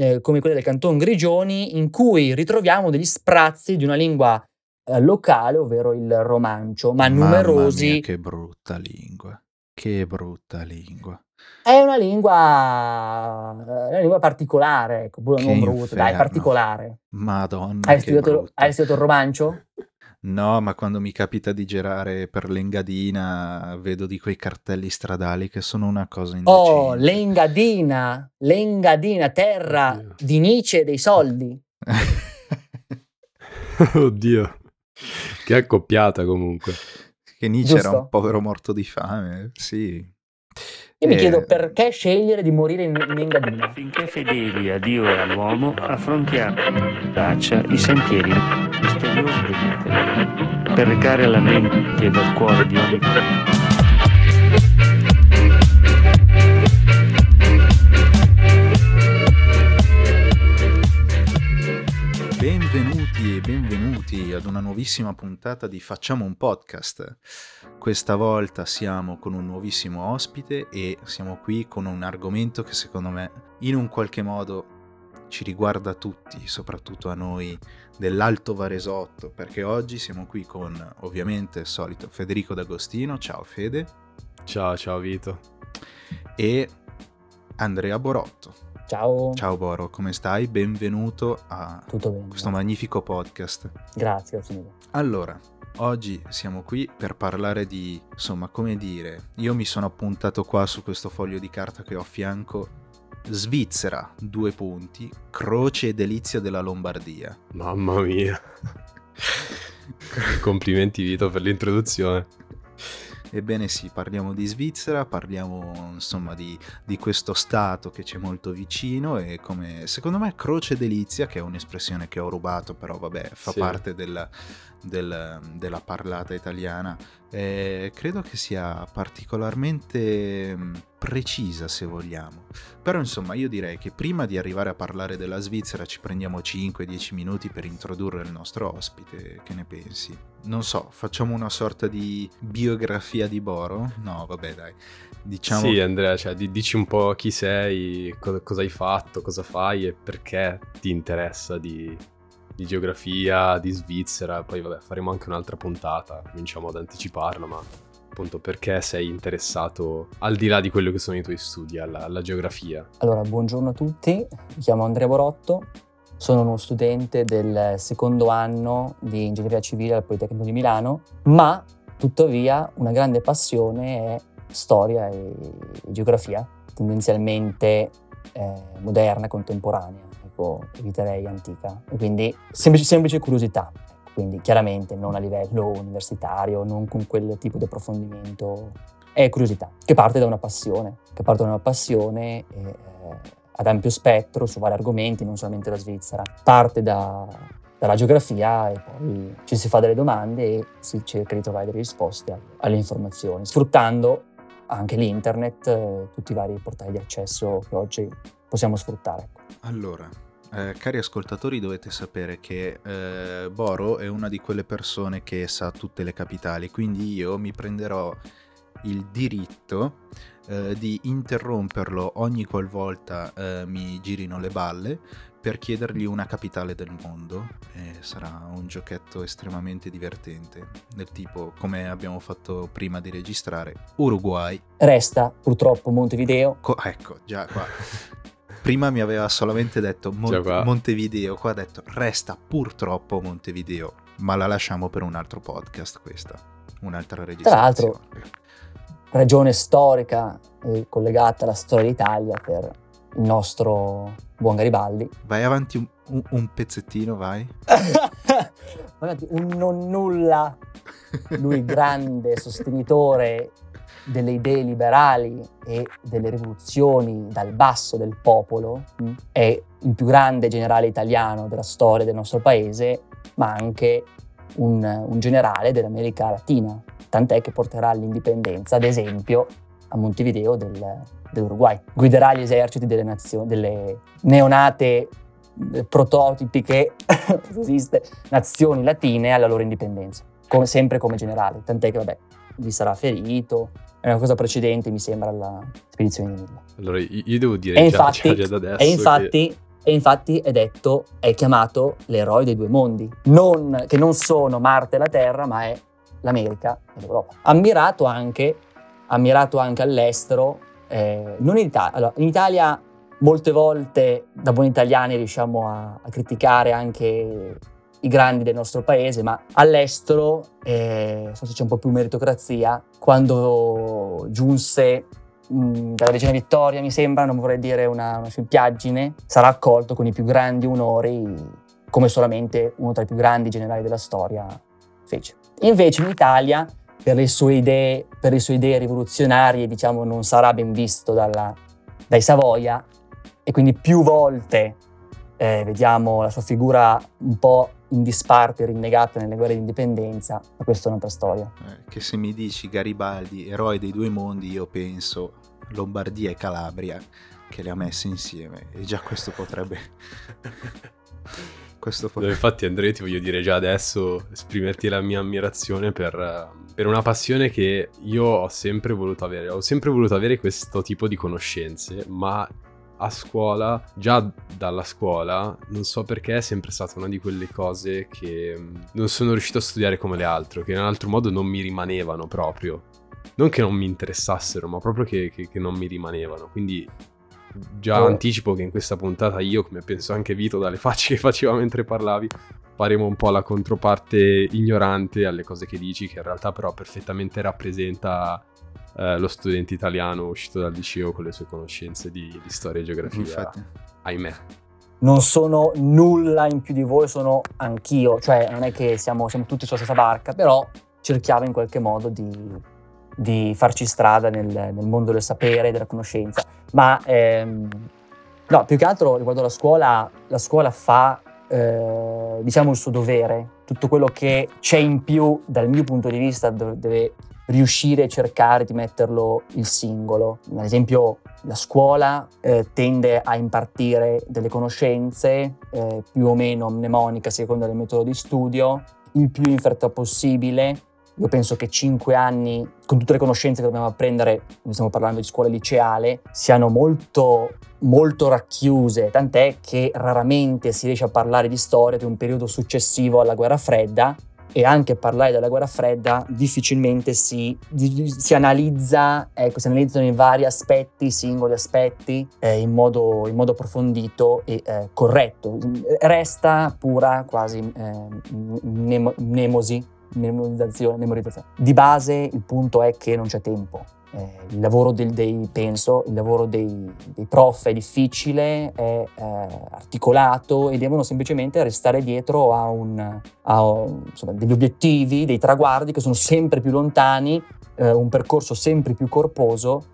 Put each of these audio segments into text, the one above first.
eh, come quelle del Canton Grigioni, in cui ritroviamo degli sprazzi di una lingua eh, locale, ovvero il romancio, ma Mamma numerosi. mia, che brutta lingua. Che brutta lingua. È una lingua, è una lingua particolare, ecco, non brutta, dai, inferno. particolare. Madonna, Hai studiato, hai studiato il romancio? No, ma quando mi capita di girare per l'Engadina vedo di quei cartelli stradali che sono una cosa Oh, indecente. l'Engadina, l'Engadina, terra Oddio. di Nietzsche e dei soldi. Oddio. Che accoppiata comunque. che Nietzsche era Giusto? un povero morto di fame, sì. Io mi Eh, chiedo perché scegliere di morire in, in Engadina. Finché fedeli a Dio e all'uomo, affrontiamo braccia i sentieri misteriosi dell'Italia, per recare alla mente ed al cuore di ogni Benvenuti e benvenuti ad una nuovissima puntata di Facciamo un podcast. Questa volta siamo con un nuovissimo ospite e siamo qui con un argomento che secondo me in un qualche modo ci riguarda tutti, soprattutto a noi dell'Alto Varesotto, perché oggi siamo qui con ovviamente il solito Federico D'Agostino, ciao Fede, Ciao, ciao Vito. e Andrea Borotto. Ciao. Ciao Boro, come stai? Benvenuto a Tutto bene. questo magnifico podcast. Grazie, grazie mille. Allora, oggi siamo qui per parlare di, insomma, come dire, io mi sono appuntato qua su questo foglio di carta che ho a fianco, Svizzera, due punti, croce e delizia della Lombardia. Mamma mia. Complimenti Vito per l'introduzione. Ebbene sì, parliamo di Svizzera, parliamo insomma di, di questo stato che c'è molto vicino e come, secondo me, croce delizia, che è un'espressione che ho rubato, però vabbè, fa Sì. parte del- del- della parlata italiana, eh, credo che sia particolarmente mh, precisa se vogliamo. Però insomma io direi che prima di arrivare a parlare della Svizzera ci prendiamo 5-10 minuti per introdurre il nostro ospite, che ne pensi? Non so, facciamo una sorta di biografia di Boro? No, vabbè dai, diciamo... Sì, Andrea, cioè, di- dici un po' chi sei, co- cosa hai fatto, cosa fai e perché ti interessa di, di geografia, di Svizzera. Poi, vabbè, faremo anche un'altra puntata, cominciamo ad anticiparla, ma appunto perché sei interessato, al di là di quello che sono i tuoi studi, alla, alla geografia. Allora, buongiorno a tutti, mi chiamo Andrea Borotto, sono uno studente del secondo anno di ingegneria civile al Politecnico di Milano, ma tuttavia una grande passione è storia e geografia, tendenzialmente eh, moderna, contemporanea, ecco, eviterei antica, quindi semplice, semplice curiosità. Ecco, Quindi chiaramente non a livello universitario, non con quel tipo di approfondimento, è curiosità, che parte da una passione, che parte da una passione eh, ad ampio spettro su vari argomenti, non solamente la Svizzera. Parte da- dalla geografia e poi ci si fa delle domande e si cerca di trovare delle risposte alle, informazioni, sfruttando anche l'internet, eh, tutti i vari portali di accesso che oggi possiamo sfruttare. Allora, eh, cari ascoltatori, dovete sapere che eh, Boro è una di quelle persone che sa tutte le capitali, quindi io mi prenderò il diritto eh, di interromperlo ogni qualvolta eh, mi girino le balle per chiedergli una capitale del mondo e sarà un giochetto estremamente divertente, del tipo come abbiamo fatto prima di registrare Uruguay. Resta purtroppo Montevideo, Co- ecco, già qua. Prima mi aveva solamente detto Mon- Già qua. Montevideo, qua ha detto resta purtroppo Montevideo, ma la lasciamo per un altro podcast questa, un'altra registrazione. regione storica e collegata alla storia d'Italia per il nostro buon Garibaldi. Vai avanti un, un- un pezzettino, vai. Un non nulla, lui grande sostenitore delle idee liberali e delle rivoluzioni dal basso del popolo, mh, è il più grande generale italiano della storia del nostro paese, ma anche un, un generale dell'America Latina, tant'è che porterà all'indipendenza, ad esempio, a Montevideo del- dell'Uruguay. Guiderà gli eserciti delle, nazio- delle neonate eh, prototipiche, esiste, nazioni latine alla loro indipendenza, come- sempre come generale, tant'è che vabbè, vi sarà ferito, è una cosa precedente mi sembra alla spedizione di Mille. Allora, io devo dire E già, infatti, già da adesso e infatti e infatti è detto, è chiamato l'eroe dei due mondi, non, che non sono Marte e la Terra, ma è l'America e l'Europa. Ammirato anche, ammirato anche all'estero, eh, non in Italia. Allora, in Italia molte volte da buoni italiani riusciamo a, a criticare anche i grandi del nostro paese, ma all'estero eh, forse c'è un po' più meritocrazia. Quando giunse mh, dalla regina Vittoria, mi sembra, non vorrei dire una, una scimpiaggine, sarà accolto con i più grandi onori, come solamente uno tra i più grandi generali della storia fece. Invece in Italia, per le sue idee, per le sue idee rivoluzionarie, diciamo, non sarà ben visto dalla, dai Savoia e quindi più volte eh, vediamo la sua figura un po' in disparte, rinnegata nelle guerre di indipendenza, ma questa è un'altra storia. Eh, che se mi dici Garibaldi, eroe dei due mondi, io penso Lombardia e Calabria che le ha messe insieme e già questo potrebbe... questo potrebbe... Infatti Andrea ti voglio dire già adesso, esprimerti la mia ammirazione per, per una passione che io ho sempre voluto avere. Ho sempre voluto avere questo tipo di conoscenze, ma a scuola, già dalla scuola, non so perché è sempre stata una di quelle cose che mm, non sono riuscito a studiare come le altre, che in un altro modo non mi rimanevano proprio. Non che non mi interessassero, ma proprio che, che, che non mi rimanevano. Quindi già oh. anticipo che in questa puntata io, come penso anche Vito dalle facce che faceva mentre parlavi, faremo un po' la controparte ignorante alle cose che dici, che in realtà però perfettamente rappresenta eh, lo studente italiano uscito dal liceo con le sue conoscenze di, di storia e geografia. Infatti. Ahimè. Non sono nulla in più di voi, sono anch'io, cioè non è che siamo, siamo tutti sulla stessa barca, però cerchiamo in qualche modo di, di farci strada nel, nel, mondo del sapere e della conoscenza. Ma ehm, no, più che altro riguardo alla scuola, la scuola fa eh, diciamo il suo dovere, tutto quello che c'è in più dal mio punto di vista deve riuscire a cercare di metterlo il singolo. Ad esempio la scuola eh, tende a impartire delle conoscenze eh, più o meno mnemoniche a seconda del metodo di studio, il più in fretta possibile. Io penso che cinque anni, con tutte le conoscenze che dobbiamo apprendere, stiamo parlando di scuola liceale, siano molto, molto racchiuse, tant'è che raramente si riesce a parlare di storia di un periodo successivo alla guerra fredda, e anche parlare della guerra fredda difficilmente si, si, analizza, ecco, si analizzano i vari aspetti, i singoli aspetti eh, in, modo, in, modo, approfondito e eh, corretto. Resta pura quasi mnemosi, memorizzazione, memorizzazione. Di base il punto è che non c'è tempo eh, il lavoro del, dei, penso, il lavoro dei, dei prof è difficile, è eh, articolato e devono semplicemente restare dietro a, un, a insomma, degli obiettivi, dei traguardi che sono sempre più lontani, eh, un percorso sempre più corposo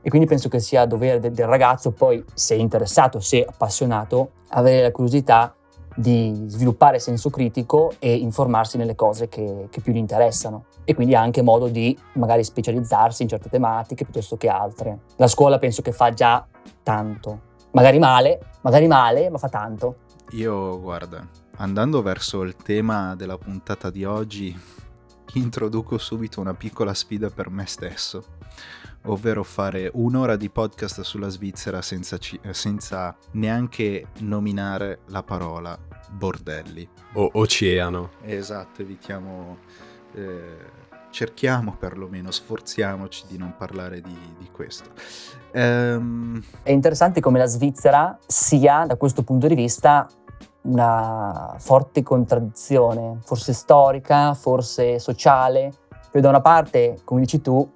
e quindi penso che sia dovere del, del ragazzo poi, se interessato, se appassionato, avere la curiosità di sviluppare senso critico e informarsi nelle cose che, che, più gli interessano e quindi ha anche modo di magari specializzarsi in certe tematiche piuttosto che altre. La scuola penso che fa già tanto, magari male, magari male, ma fa tanto. Io guarda, andando verso il tema della puntata di oggi, introduco subito una piccola sfida per me stesso ovvero fare un'ora di podcast sulla Svizzera senza, ci- senza neanche nominare la parola bordelli. O oceano. Esatto, evitiamo... Eh, cerchiamo perlomeno, sforziamoci di non parlare di, di questo. Um... È interessante come la Svizzera sia, da questo punto di vista, una forte contraddizione, forse storica, forse sociale. Cioè, da una parte, come dici tu,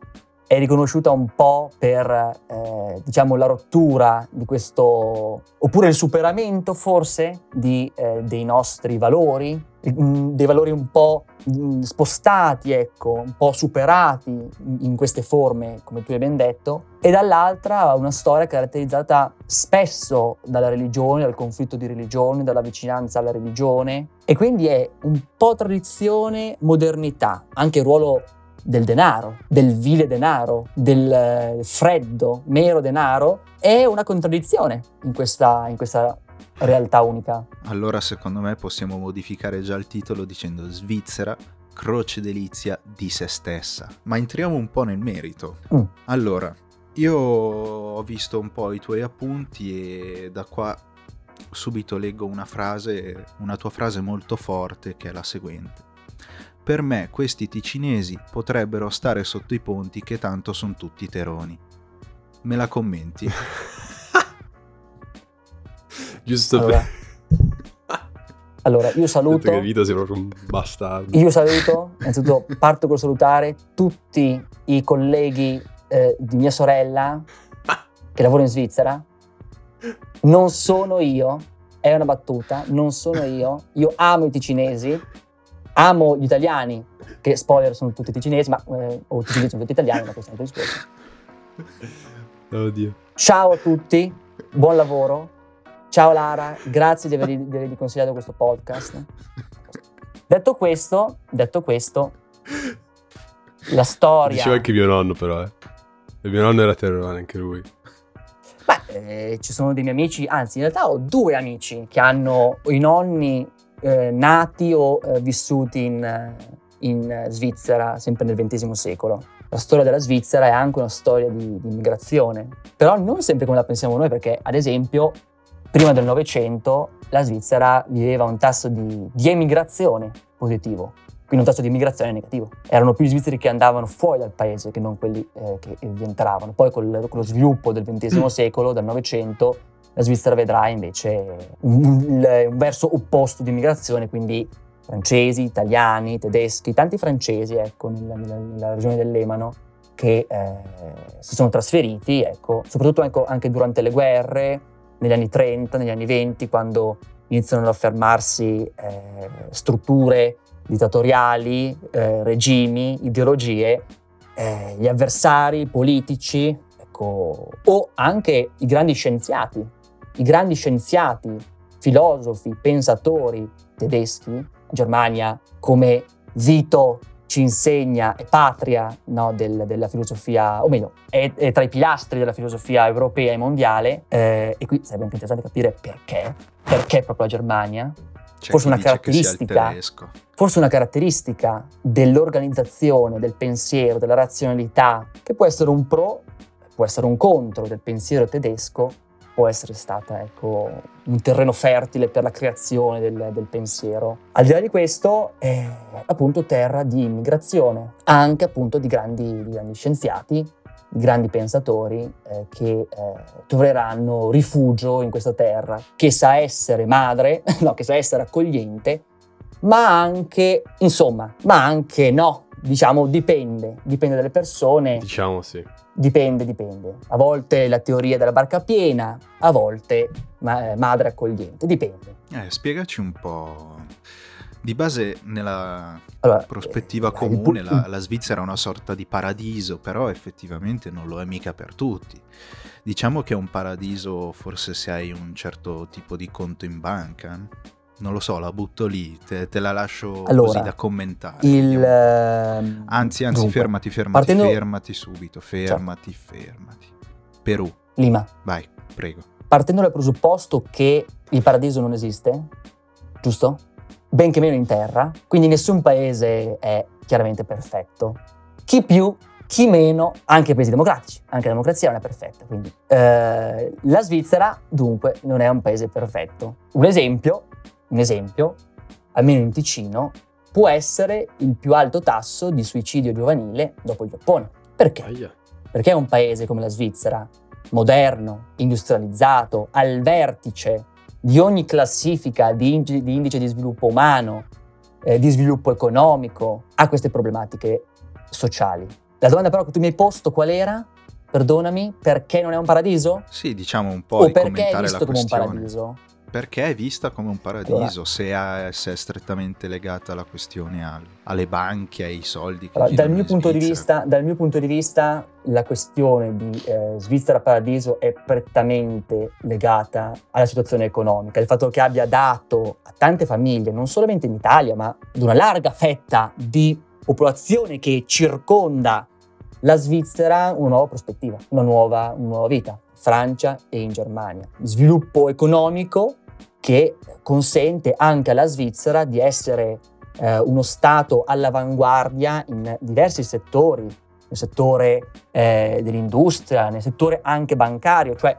è riconosciuta un po' per eh, diciamo la rottura di questo oppure il superamento forse di, eh, dei nostri valori mm, dei valori un po' mm, spostati ecco un po' superati in queste forme come tu hai ben detto e dall'altra una storia caratterizzata spesso dalla religione dal conflitto di religione dalla vicinanza alla religione e quindi è un po' tradizione modernità anche il ruolo del denaro, del vile denaro, del eh, freddo, nero denaro, è una contraddizione in questa, in questa realtà unica. Allora secondo me possiamo modificare già il titolo dicendo Svizzera, croce delizia di se stessa. Ma entriamo un po' nel merito. Mm. Allora, io ho visto un po' i tuoi appunti e da qua subito leggo una frase, una tua frase molto forte che è la seguente. Per me questi ticinesi potrebbero stare sotto i ponti che tanto sono tutti teroni. Me la commenti? Giusto Allora, per... allora, io saluto. che Vito sei proprio un bastardo. Io saluto, innanzitutto parto col salutare tutti i colleghi eh, di mia sorella che lavorano in Svizzera. Non sono io, è una battuta, non sono io. Io amo i ticinesi, amo gli italiani, che spoiler sono tutti ticinesi, ma eh, o ticinesi sono tutti italiani, ma questo è un altro discorso. Oddio. Ciao a tutti, buon lavoro. Ciao Lara, grazie di avermi di avermi consigliato questo podcast. Detto questo, detto questo, la storia... Diceva anche mio nonno però, eh. E mio nonno era terrone anche lui. Beh, eh, ci sono dei miei amici, anzi in realtà ho due amici che hanno i nonni eh, nati o eh, vissuti in, eh, in, eh, Svizzera, sempre nel XX secolo. La storia della Svizzera è anche una storia di, di immigrazione, però non sempre come la pensiamo noi, perché ad esempio prima del Novecento la Svizzera viveva un tasso di, di emigrazione positivo, quindi un tasso di immigrazione negativo. Erano più gli svizzeri che andavano fuori dal paese che non quelli eh, che vi entravano. Poi col- con lo sviluppo del XX secolo, del Novecento, la Svizzera vedrà invece un, verso opposto di immigrazione, quindi francesi, italiani, tedeschi, tanti francesi ecco, nella, nella- nella regione dell'Emano che eh, si sono trasferiti, ecco, soprattutto ecco, anche durante le guerre, negli anni 30, negli anni 20, quando iniziano ad affermarsi eh, strutture dittatoriali, eh, regimi, ideologie, eh, gli avversari politici, ecco, o anche i grandi scienziati, i grandi scienziati, filosofi, pensatori tedeschi, Germania, come Vito ci insegna, è patria no, del- della filosofia, o meglio, è, è tra i pilastri della filosofia europea e mondiale, eh, e qui sarebbe anche interessante capire perché, perché proprio la Germania, C'è Forse una caratteristica. forse una caratteristica dell'organizzazione, del pensiero, della razionalità, che può essere un pro, può essere un contro del pensiero tedesco, può essere stata ecco, un terreno fertile per la creazione del, del pensiero. Al di là di questo è appunto terra di immigrazione, anche appunto di grandi, di grandi scienziati, di grandi pensatori eh, che eh, troveranno rifugio in questa terra, che sa essere madre, no, che sa essere accogliente, ma anche, insomma, ma anche no, diciamo dipende, dipende dalle persone, Diciamo sì. dipende, dipende. A volte la teoria della barca piena, a volte ma- eh, madre accogliente, dipende. Eh, spiegaci un po'. Di base, nella Allora, prospettiva eh, comune, la, la Svizzera è una sorta di paradiso, però effettivamente non lo è mica per tutti. Diciamo che è un paradiso forse se hai un certo tipo di conto in banca. Non lo so, la butto lì, te, te la lascio Allora, così da commentare. il... ehm, Anzi, anzi, dunque, fermati, fermati, partendo- fermati subito, fermati, fermati. Perù, Lima, vai, prego. partendo dal presupposto che il paradiso non esiste, giusto? Benché meno in terra, quindi nessun paese è chiaramente perfetto. Chi più, chi meno, anche i paesi democratici, anche la democrazia non è perfetta. Quindi eh, la Svizzera, dunque, non è un paese perfetto. Un esempio, un esempio, almeno in Ticino, può essere il più alto tasso di suicidio giovanile dopo il Giappone. Perché? Aia. Perché un paese come la Svizzera, moderno, industrializzato, al vertice di ogni classifica di, indi- di indice di sviluppo umano, eh, di sviluppo economico, ha queste problematiche sociali. La domanda però che tu mi hai posto qual era? Perdonami, perché non è un paradiso? Sì, diciamo un po' O di perché è visto come un paradiso? Perché è vista come un paradiso se, è, se è strettamente legata la questione al- alle banche, ai soldi che Allora, dal, mio vista, dal mio punto di vista, la questione di eh, Svizzera Paradiso è prettamente legata alla situazione economica. Il fatto che abbia dato a tante famiglie, non solamente in Italia, ma ad una larga fetta di popolazione che circonda la Svizzera, una nuova prospettiva, una nuova, una nuova vita. Francia e in Germania. Sviluppo economico che consente anche alla Svizzera di essere eh, uno Stato all'avanguardia in diversi settori, nel settore eh, dell'industria, nel settore anche bancario, cioè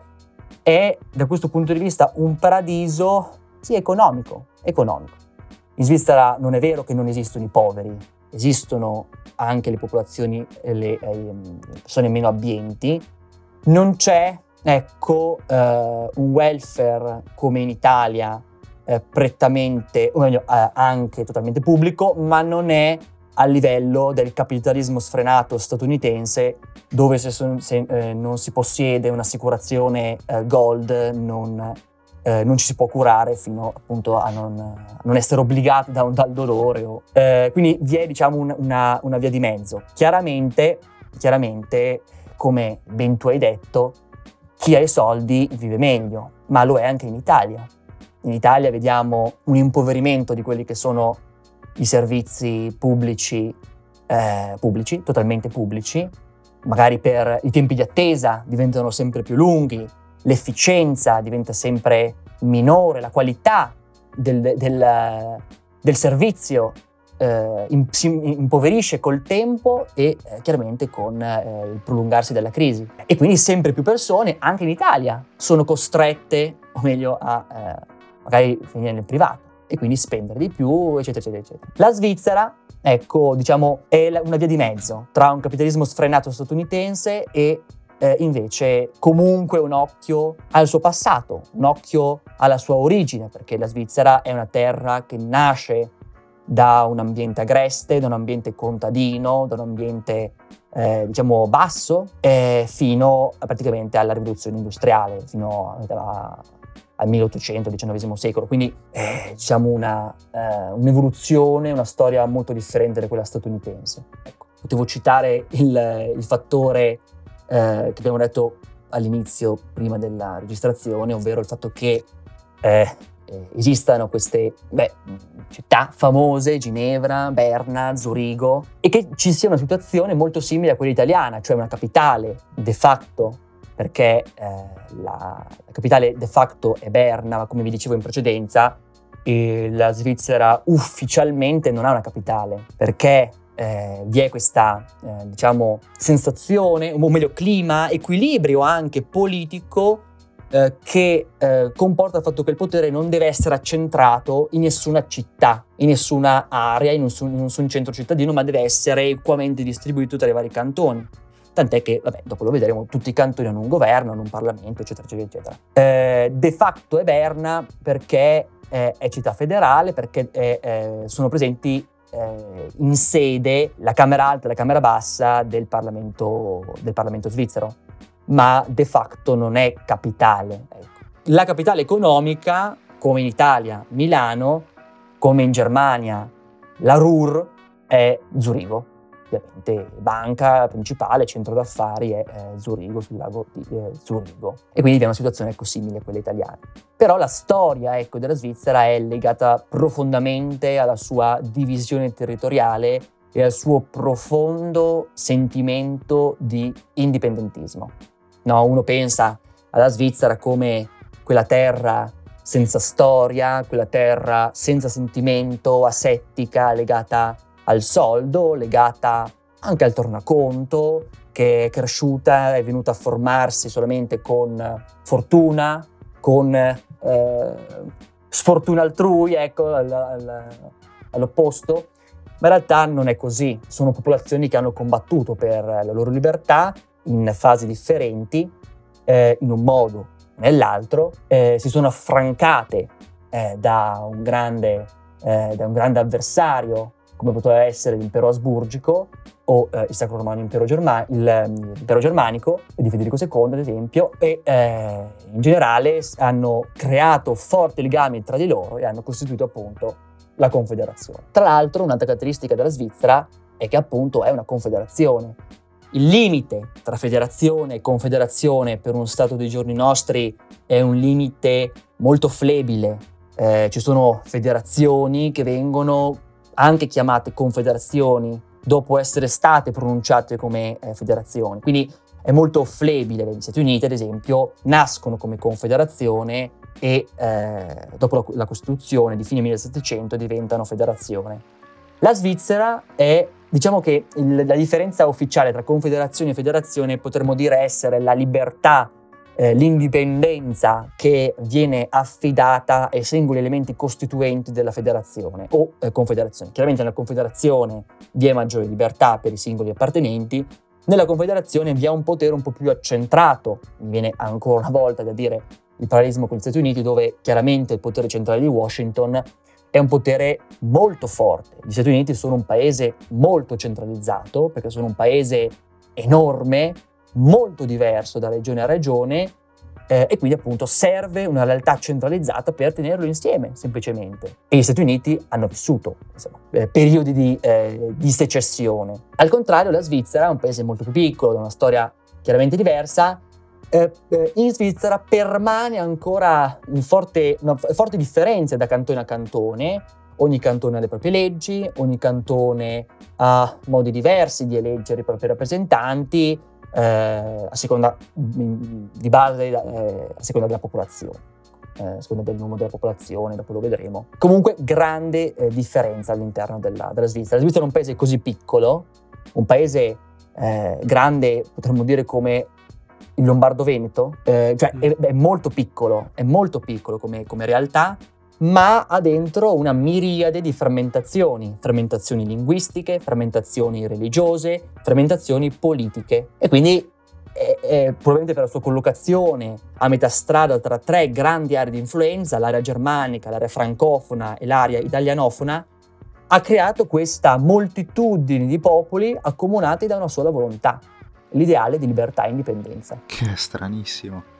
è da questo punto di vista un paradiso, sì, economico, economico. In Svizzera non è vero che non esistono i poveri, esistono anche le popolazioni, le, eh, persone meno abbienti, non c'è, ecco, eh, un welfare come in Italia eh, prettamente, o meglio, eh, anche totalmente pubblico, ma non è a livello del capitalismo sfrenato statunitense dove se, se eh, non si possiede un'assicurazione eh, gold non, eh, non, ci si può curare fino appunto a non, a non essere obbligati da, dal dolore. O, eh, quindi vi è diciamo un, una, una, via di mezzo. Chiaramente, chiaramente, come ben tu hai detto, chi ha i soldi vive meglio, ma lo è anche in Italia. In Italia vediamo un impoverimento di quelli che sono i servizi pubblici, eh, pubblici, totalmente pubblici, magari per i tempi di attesa diventano sempre più lunghi, l'efficienza diventa sempre minore, la qualità del, del, del servizio eh, si impoverisce col tempo e eh, chiaramente con eh, il prolungarsi della crisi. E quindi sempre più persone, anche in Italia, sono costrette, o meglio, a eh, magari finire nel privato e quindi spendere di più, eccetera, eccetera, eccetera. La Svizzera, ecco, diciamo, è una via di mezzo tra un capitalismo sfrenato statunitense e eh, invece comunque un occhio al suo passato, un occhio alla sua origine, perché la Svizzera è una terra che nasce da un ambiente agreste, da un ambiente contadino, da un ambiente eh, diciamo basso, eh, fino praticamente alla rivoluzione industriale, fino a, al 1800, XIX secolo, quindi eh, diciamo una, eh, un'evoluzione, una storia molto differente da quella statunitense. Ecco, potevo citare il, il fattore eh, che abbiamo detto all'inizio, prima della registrazione, ovvero il fatto che eh, eh, esistano queste beh, città famose, Ginevra, Berna, Zurigo, e che ci sia una situazione molto simile a quella italiana, cioè una capitale de facto perché eh, la, la, capitale de facto è Berna, ma come vi dicevo in precedenza, la Svizzera ufficialmente non ha una capitale, perché eh, vi è questa, eh, diciamo, sensazione, o meglio clima, equilibrio anche politico eh, che eh, comporta il fatto che il potere non deve essere accentrato in nessuna città, in nessuna area, in nessun, in nessun centro cittadino, ma deve essere equamente distribuito tra i vari cantoni tant'è che, vabbè, dopo lo vedremo, tutti i cantoni hanno un governo, hanno un Parlamento, eccetera, eccetera, eccetera. Eh, de facto è Berna perché è città federale, perché è, sono presenti eh, in sede la Camera Alta e la Camera Bassa del Parlamento, del Parlamento svizzero, ma de facto non è capitale. Ecco. La capitale economica, come in Italia, Milano, come in Germania, la Ruhr, è Zurigo ovviamente banca principale, centro d'affari è eh, Zurigo, sul lago di eh, Zurigo. E quindi è una situazione ecco, simile a quella italiana. Però la storia ecco, della Svizzera è legata profondamente alla sua divisione territoriale e al suo profondo sentimento di indipendentismo. No, uno pensa alla Svizzera come quella terra senza storia, quella terra senza sentimento, asettica, legata al soldo, legata anche al tornaconto, che è cresciuta, è venuta a formarsi solamente con fortuna, con eh, sfortuna altrui, ecco, all, all, all'opposto. Ma in realtà non è così, sono popolazioni che hanno combattuto per la loro libertà in fasi differenti, eh, in un modo o nell'altro, eh, si sono affrancate eh, da un, grande, eh, da un grande avversario come poteva essere l'impero asburgico o eh, il Sacro Romano Impero, Germa- il, l'impero Germanico di Federico II, ad esempio, e eh, in generale hanno creato forti legami tra di loro e hanno costituito appunto la Confederazione. Tra l'altro, un'altra caratteristica della Svizzera è che appunto è una confederazione. Il limite tra federazione e confederazione per uno Stato dei giorni nostri è un limite molto flebile. Eh, ci sono federazioni che vengono anche chiamate confederazioni dopo essere state pronunciate come eh, federazioni. Quindi è molto flebile. Gli Stati Uniti, ad esempio, nascono come confederazione e eh, dopo la, la, Costituzione di fine 1700 diventano federazione. La Svizzera è, diciamo che il, la differenza ufficiale tra confederazione e federazione potremmo dire essere la libertà eh, l'indipendenza che viene affidata ai singoli elementi costituenti della federazione o eh, confederazione. Chiaramente nella confederazione vi è maggiore libertà per i singoli appartenenti, nella confederazione vi è un potere un po' più accentrato, mi viene ancora una volta da dire il parallelismo con gli Stati Uniti, dove chiaramente il potere centrale di Washington è un potere molto forte. Gli Stati Uniti sono un paese molto centralizzato, perché sono un paese enorme, molto diverso da regione a regione, eh, e quindi appunto serve una realtà centralizzata per tenerlo insieme, semplicemente. E gli Stati Uniti hanno vissuto insomma, eh, periodi di, eh, di secessione. Al contrario, la Svizzera è un paese molto più piccolo, da una storia chiaramente diversa, eh, eh, in Svizzera permane ancora un forte, una forte differenza da cantone a cantone. Ogni cantone ha le proprie leggi, ogni cantone ha modi diversi di eleggere i propri rappresentanti, eh, a seconda mm, di base, eh, a seconda della popolazione, eh, a seconda del numero della popolazione, dopo lo vedremo. Comunque, grande eh, differenza all'interno della, della Svizzera. La Svizzera è un paese così piccolo, un paese eh, grande, potremmo dire come il Lombardo-Veneto, eh, cioè mm. è, è, molto piccolo, è molto piccolo come, come, realtà, ma ha dentro una miriade di frammentazioni, frammentazioni linguistiche, frammentazioni religiose, frammentazioni politiche. E quindi è, è, probabilmente per la sua collocazione a metà strada tra tre grandi aree di influenza, l'area germanica, l'area francofona e l'area italianofona, ha creato questa moltitudine di popoli accomunati da una sola volontà, l'ideale di libertà e indipendenza. Che è stranissimo.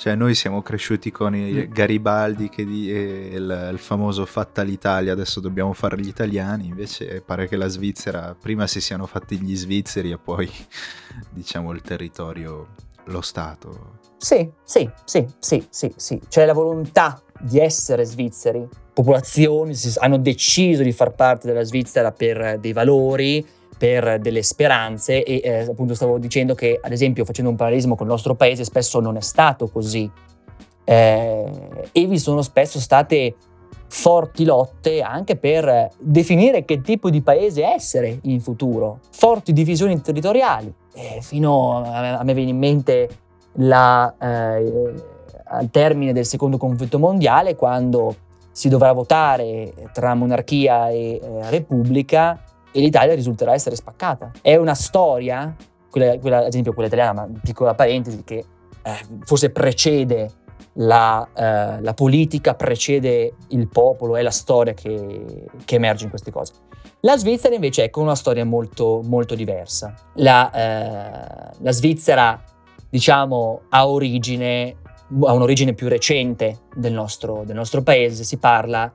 Cioè, noi siamo cresciuti con i mm. Garibaldi che di, e il, il, famoso fatta l'Italia, adesso dobbiamo fare gli italiani, invece pare che la Svizzera, prima si siano fatti gli svizzeri e poi, diciamo, il territorio, lo Stato. Sì, sì, sì, sì, sì, sì. C'è la volontà di essere svizzeri. Popolazioni hanno deciso di far parte della Svizzera per dei valori, per delle speranze e eh, appunto stavo dicendo che ad esempio facendo un parallelismo con il nostro paese spesso non è stato così eh, e vi sono spesso state forti lotte anche per definire che tipo di paese essere in futuro, forti divisioni territoriali. E fino a, a me viene in mente la, eh, al termine del secondo conflitto mondiale, quando si dovrà votare tra monarchia e eh, repubblica, e l'Italia risulterà essere spaccata. È una storia, quella, quella, ad esempio quella italiana, ma piccola parentesi, che eh, forse precede la, eh, la, politica, precede il popolo, è la storia che, che, emerge in queste cose. La Svizzera invece è con una storia molto, molto diversa. La, eh, la Svizzera, diciamo, ha origine ha un'origine più recente del nostro, del nostro paese, si parla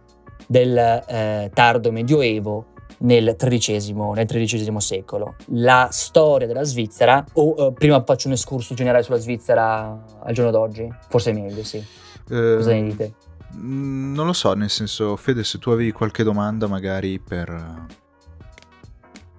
del eh, tardo medioevo nel XIII, nel XIII secolo. La storia della Svizzera, o uh, prima faccio un escurso generale sulla Svizzera al giorno d'oggi? Forse è meglio, sì. Eh, Cosa ne dite? Mm, non lo so, nel senso, Fede, se tu avevi qualche domanda magari per...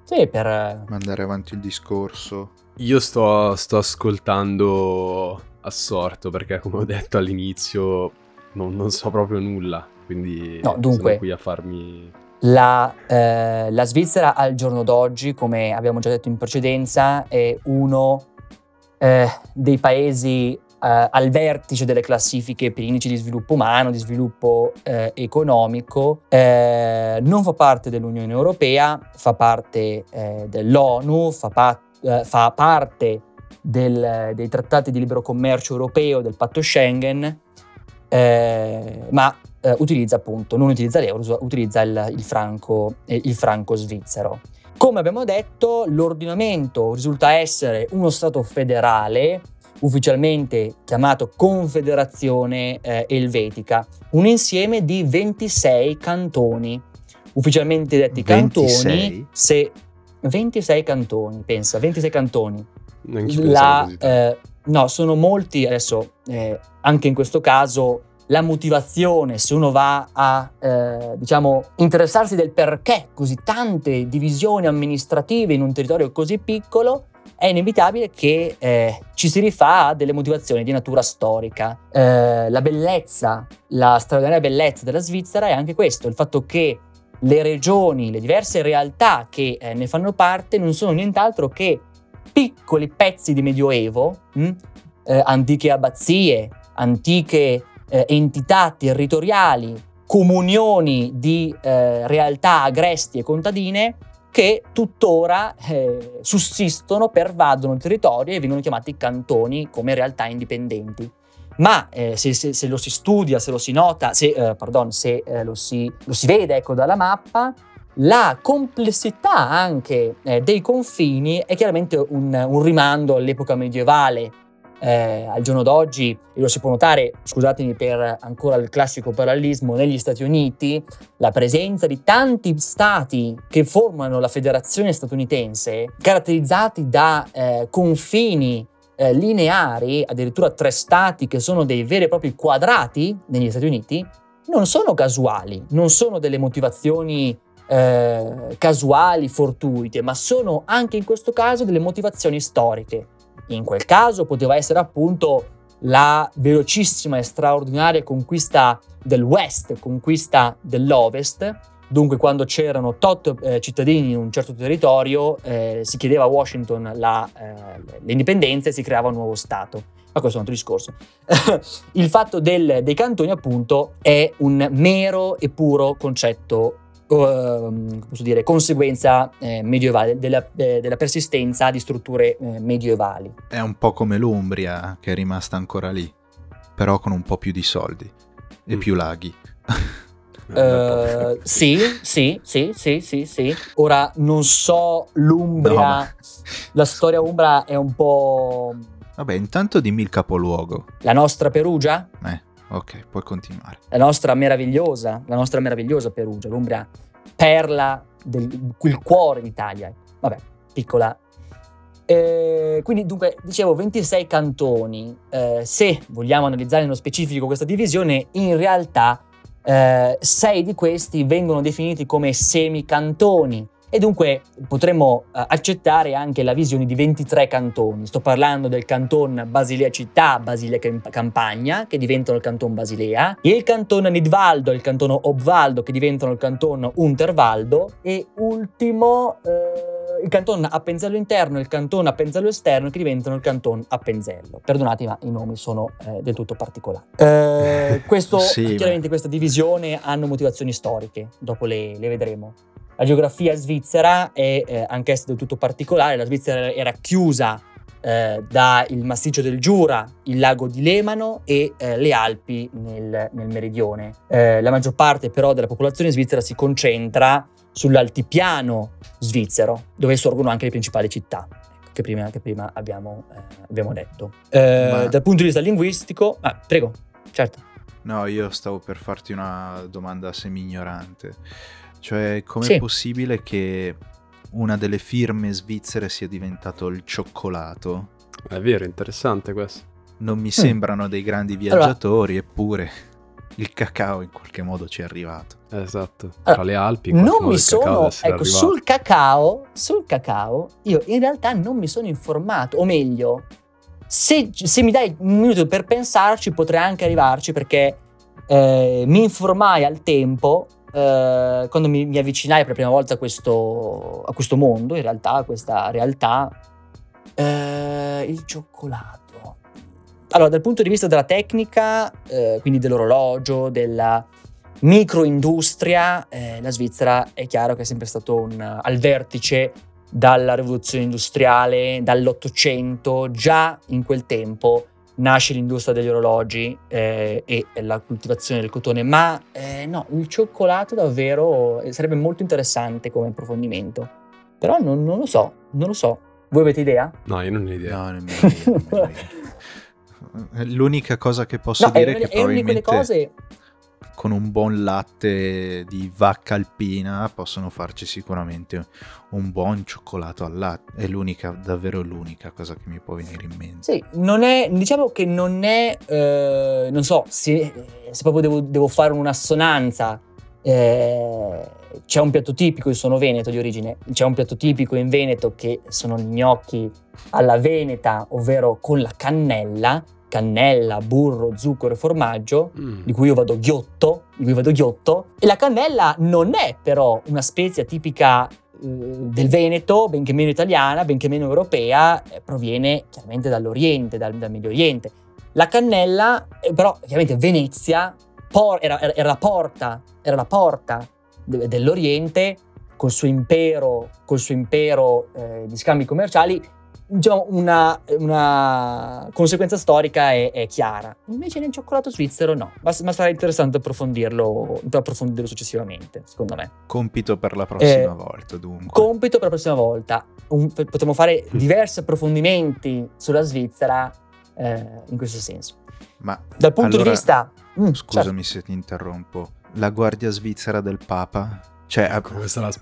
Sì, per... Mandare avanti il discorso. Io sto, sto ascoltando assorto perché, come ho detto all'inizio, non, non so proprio nulla. Quindi no, dunque, sono qui a farmi la, eh, la, Svizzera al giorno d'oggi, come abbiamo già detto in precedenza, è uno eh, dei paesi eh, al vertice delle classifiche per indici di sviluppo umano, di sviluppo eh, economico. Eh, non fa parte dell'Unione Europea, fa parte eh, dell'ONU, fa, pa- fa parte del, dei trattati di libero commercio europeo, del patto Schengen, ma eh, utilizza appunto, non utilizza l'euro, utilizza il, il, franco, eh, il franco svizzero. Come abbiamo detto, l'ordinamento risulta essere uno Stato federale, ufficialmente chiamato Confederazione eh, Elvetica, un insieme di 26 cantoni, ufficialmente detti 26? cantoni, se 26 cantoni, pensa, 26 cantoni. La, eh, no, sono molti, adesso eh, anche in questo caso la motivazione, se uno va a eh, diciamo, interessarsi del perché così tante divisioni amministrative in un territorio così piccolo, è inevitabile che eh, ci si rifà a delle motivazioni di natura storica. Eh, la bellezza, la straordinaria bellezza della Svizzera è anche questo, il fatto che le regioni, le diverse realtà che eh, ne fanno parte non sono nient'altro che piccoli pezzi di medioevo mh, hm, eh, antiche abbazie, antiche eh, entità territoriali, comunioni di eh, realtà agresti e contadine che tuttora eh, sussistono, pervadono il territorio e vengono chiamati cantoni come realtà indipendenti. Ma eh, se, se, se, lo si studia, se lo si nota, se, eh, pardon, se eh, lo, si, lo, si, vede ecco, dalla mappa, la complessità anche dei confini è chiaramente un, un rimando all'epoca medievale, eh, al giorno d'oggi, e lo si può notare, scusatemi per ancora il classico parallelismo, negli Stati Uniti, la presenza di tanti stati che formano la federazione statunitense, caratterizzati da eh, confini eh, lineari, addirittura tre stati che sono dei veri e propri quadrati negli Stati Uniti, non sono casuali, non sono delle motivazioni eh, casuali, fortuite, ma sono anche in questo caso delle motivazioni storiche. In quel caso poteva essere appunto la velocissima e straordinaria conquista del West, conquista dell'Ovest. Dunque, quando c'erano tot eh, cittadini in un certo territorio, eh, si chiedeva a Washington la, eh, l'indipendenza e si creava un nuovo Stato. Ma questo è un altro discorso. Il fatto del, dei cantoni, appunto, è un mero e puro concetto Posso dire, conseguenza eh, medievale, della, eh, della, persistenza di strutture eh, medievali. È un po' come l'Umbria che è rimasta ancora lì, però con un po' più di soldi e mm. più laghi. Uh, sì, sì, sì, sì, sì, sì. Ora non so l'Umbria, no, ma... la storia Umbra è un po'... Vabbè, intanto dimmi il capoluogo. La nostra Perugia? Eh. Ok, puoi continuare. La nostra meravigliosa, la nostra meravigliosa Perugia, l'Umbria, perla del il cuore d'Italia. Vabbè, piccola. Eh, quindi dunque, dicevo, 26 cantoni. Eh, se vogliamo analizzare nello specifico questa divisione, in realtà eh, 6 di questi vengono definiti come semicantoni e dunque potremmo uh, accettare anche la visione di 23 cantoni. Sto parlando del canton Basilea Città, Basilea Campagna, che diventano il canton Basilea, il canton Nidvaldo e il canton Obvaldo, che diventano il canton Untervaldo, e ultimo uh, il canton Appenzello interno e il canton Appenzello esterno, che diventano il canton Appenzello. Perdonate, ma i nomi sono uh, del tutto particolari. questo, sì, chiaramente ma... questa divisione hanno motivazioni storiche, dopo le, le vedremo. La geografia svizzera è eh, anch'essa del tutto particolare, la Svizzera era chiusa eh, dal massiccio del Giura, il lago di Lemano e eh, le Alpi nel, nel meridione. Eh, la maggior parte però della popolazione svizzera si concentra sull'altipiano svizzero, dove sorgono anche le principali città ecco, che prima, che prima abbiamo, eh, abbiamo, detto. Eh, Ma... Dal punto di vista linguistico, ah, prego, certo. No, io stavo per farti una domanda semi-ignorante. Cioè, com'è sì. possibile che una delle firme svizzere sia diventato il cioccolato? È vero, interessante questo. Non mi mm. sembrano dei grandi viaggiatori, allora. eppure il cacao in qualche modo ci è arrivato. Esatto, tra allora, le Alpi. Non mi sono, ecco, sul cacao, sul cacao, io in realtà non mi sono informato, o meglio, se, se mi dai un minuto per pensarci potrei anche arrivarci perché eh, mi informai al tempo eh, quando mi, mi, avvicinai per la prima volta a questo, a questo mondo, in realtà, a questa realtà, eh, il cioccolato. Allora, dal punto di vista della tecnica, eh, quindi dell'orologio, della microindustria, eh, la Svizzera è chiaro che è sempre stato un, al vertice dalla rivoluzione industriale, dall'Ottocento, già in quel tempo nasce l'industria degli orologi eh, e la coltivazione del cotone, ma eh, no, il cioccolato davvero eh, sarebbe molto interessante come approfondimento. Però non, non, lo so, non lo so. Voi avete idea? No, io non ho idea. No, nemmeno io. L'unica cosa che posso no, dire è, che è probabilmente... Cose con un buon latte di vacca alpina possono farci sicuramente un buon cioccolato al latte. È l'unica, davvero l'unica cosa che mi può venire in mente. Sì, non è, diciamo che non è, eh, non so, se, se proprio devo, devo, fare un'assonanza. Eh, c'è un piatto tipico, io sono veneto di origine, c'è un piatto tipico in Veneto che sono gli gnocchi alla veneta, ovvero con la cannella, cannella, burro, zucchero e formaggio, mm. di cui io vado ghiotto, di cui vado ghiotto. E la cannella non è però una spezia tipica del Veneto, benché meno italiana, benché meno europea, eh, proviene chiaramente dall'Oriente, dal, dal, Medio Oriente. La cannella, eh, però, chiaramente Venezia por- era, era, era, la porta, era la porta de- dell'Oriente col suo impero, col suo impero eh, di scambi commerciali diciamo, una, una, conseguenza storica è, è, chiara. Invece nel cioccolato svizzero no, ma, ma sarà interessante approfondirlo, approfondirlo successivamente, secondo me. Compito per la prossima eh, volta, dunque. Compito per la prossima volta. Un, potremmo fare diversi approfondimenti sulla Svizzera eh, in questo senso. Ma dal punto allora, di vista... Mm, scusami certo. se ti interrompo. La guardia svizzera del Papa cioè,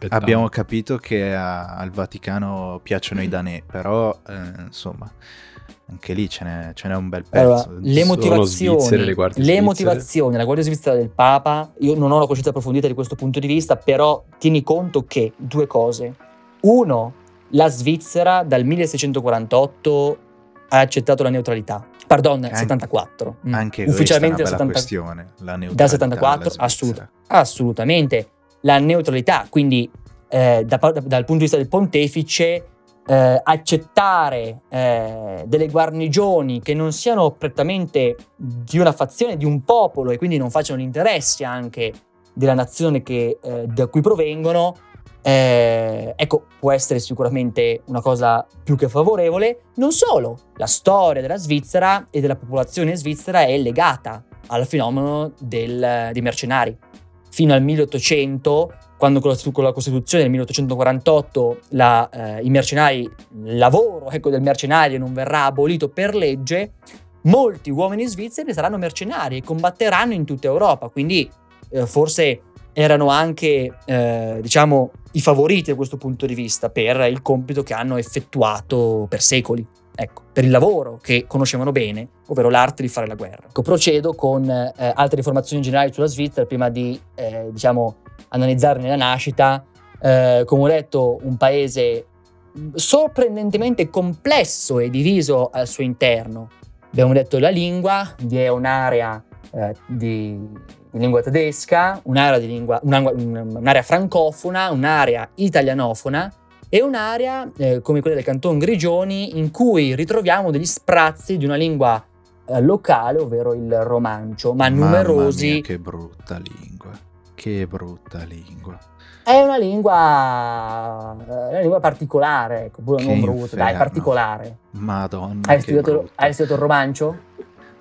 abbiamo capito che a, al Vaticano piacciono i danè, però eh, insomma, anche lì ce n'è, ce n'è un bel pezzo. Allora, le motivazioni, le, le motivazioni, la guardia svizzera del Papa, io non ho la coscienza approfondita di questo punto di vista, però tieni conto che due cose. Uno, la Svizzera dal 1648 ha accettato la neutralità. Pardon, anche, 74. Mm. Anche ufficialmente è una 70, questione, la neutralità. Da 74, assolut- assolutamente la neutralità, quindi eh, da, da, dal punto di vista del pontefice, eh, accettare eh, delle guarnigioni che non siano prettamente di una fazione, di un popolo e quindi non facciano interessi anche della nazione che, eh, da cui provengono, eh, ecco, può essere sicuramente una cosa più che favorevole. Non solo, la storia della Svizzera e della popolazione svizzera è legata al fenomeno del, dei mercenari fino al 1800, quando con la, Costituzione del 1848 la, eh, i mercenari, il lavoro ecco, del mercenario non verrà abolito per legge, molti uomini svizzeri saranno mercenari e combatteranno in tutta Europa, quindi eh, forse erano anche, eh, diciamo, i favoriti da questo punto di vista per il compito che hanno effettuato per secoli. Ecco, per il lavoro che conoscevano bene, ovvero l'arte di fare la guerra. Ecco, procedo con eh, altre informazioni generali sulla Svizzera prima di, eh, diciamo, analizzarne la nascita. Eh, come ho detto, un paese sorprendentemente complesso e diviso al suo interno. Abbiamo detto la lingua, vi è un'area eh, di, di, lingua tedesca, un'area, di lingua, un'area francofona, un'area italianofona, è un'area eh, come quella del Canton Grigioni in cui ritroviamo degli sprazzi di una lingua eh, locale, ovvero il romancio, ma Mamma numerosi. Mia, che brutta lingua, che brutta lingua. È una lingua, eh, una lingua particolare, ecco, pure non brutta, dai, particolare. Madonna. Hai studiato, hai studiato il romancio?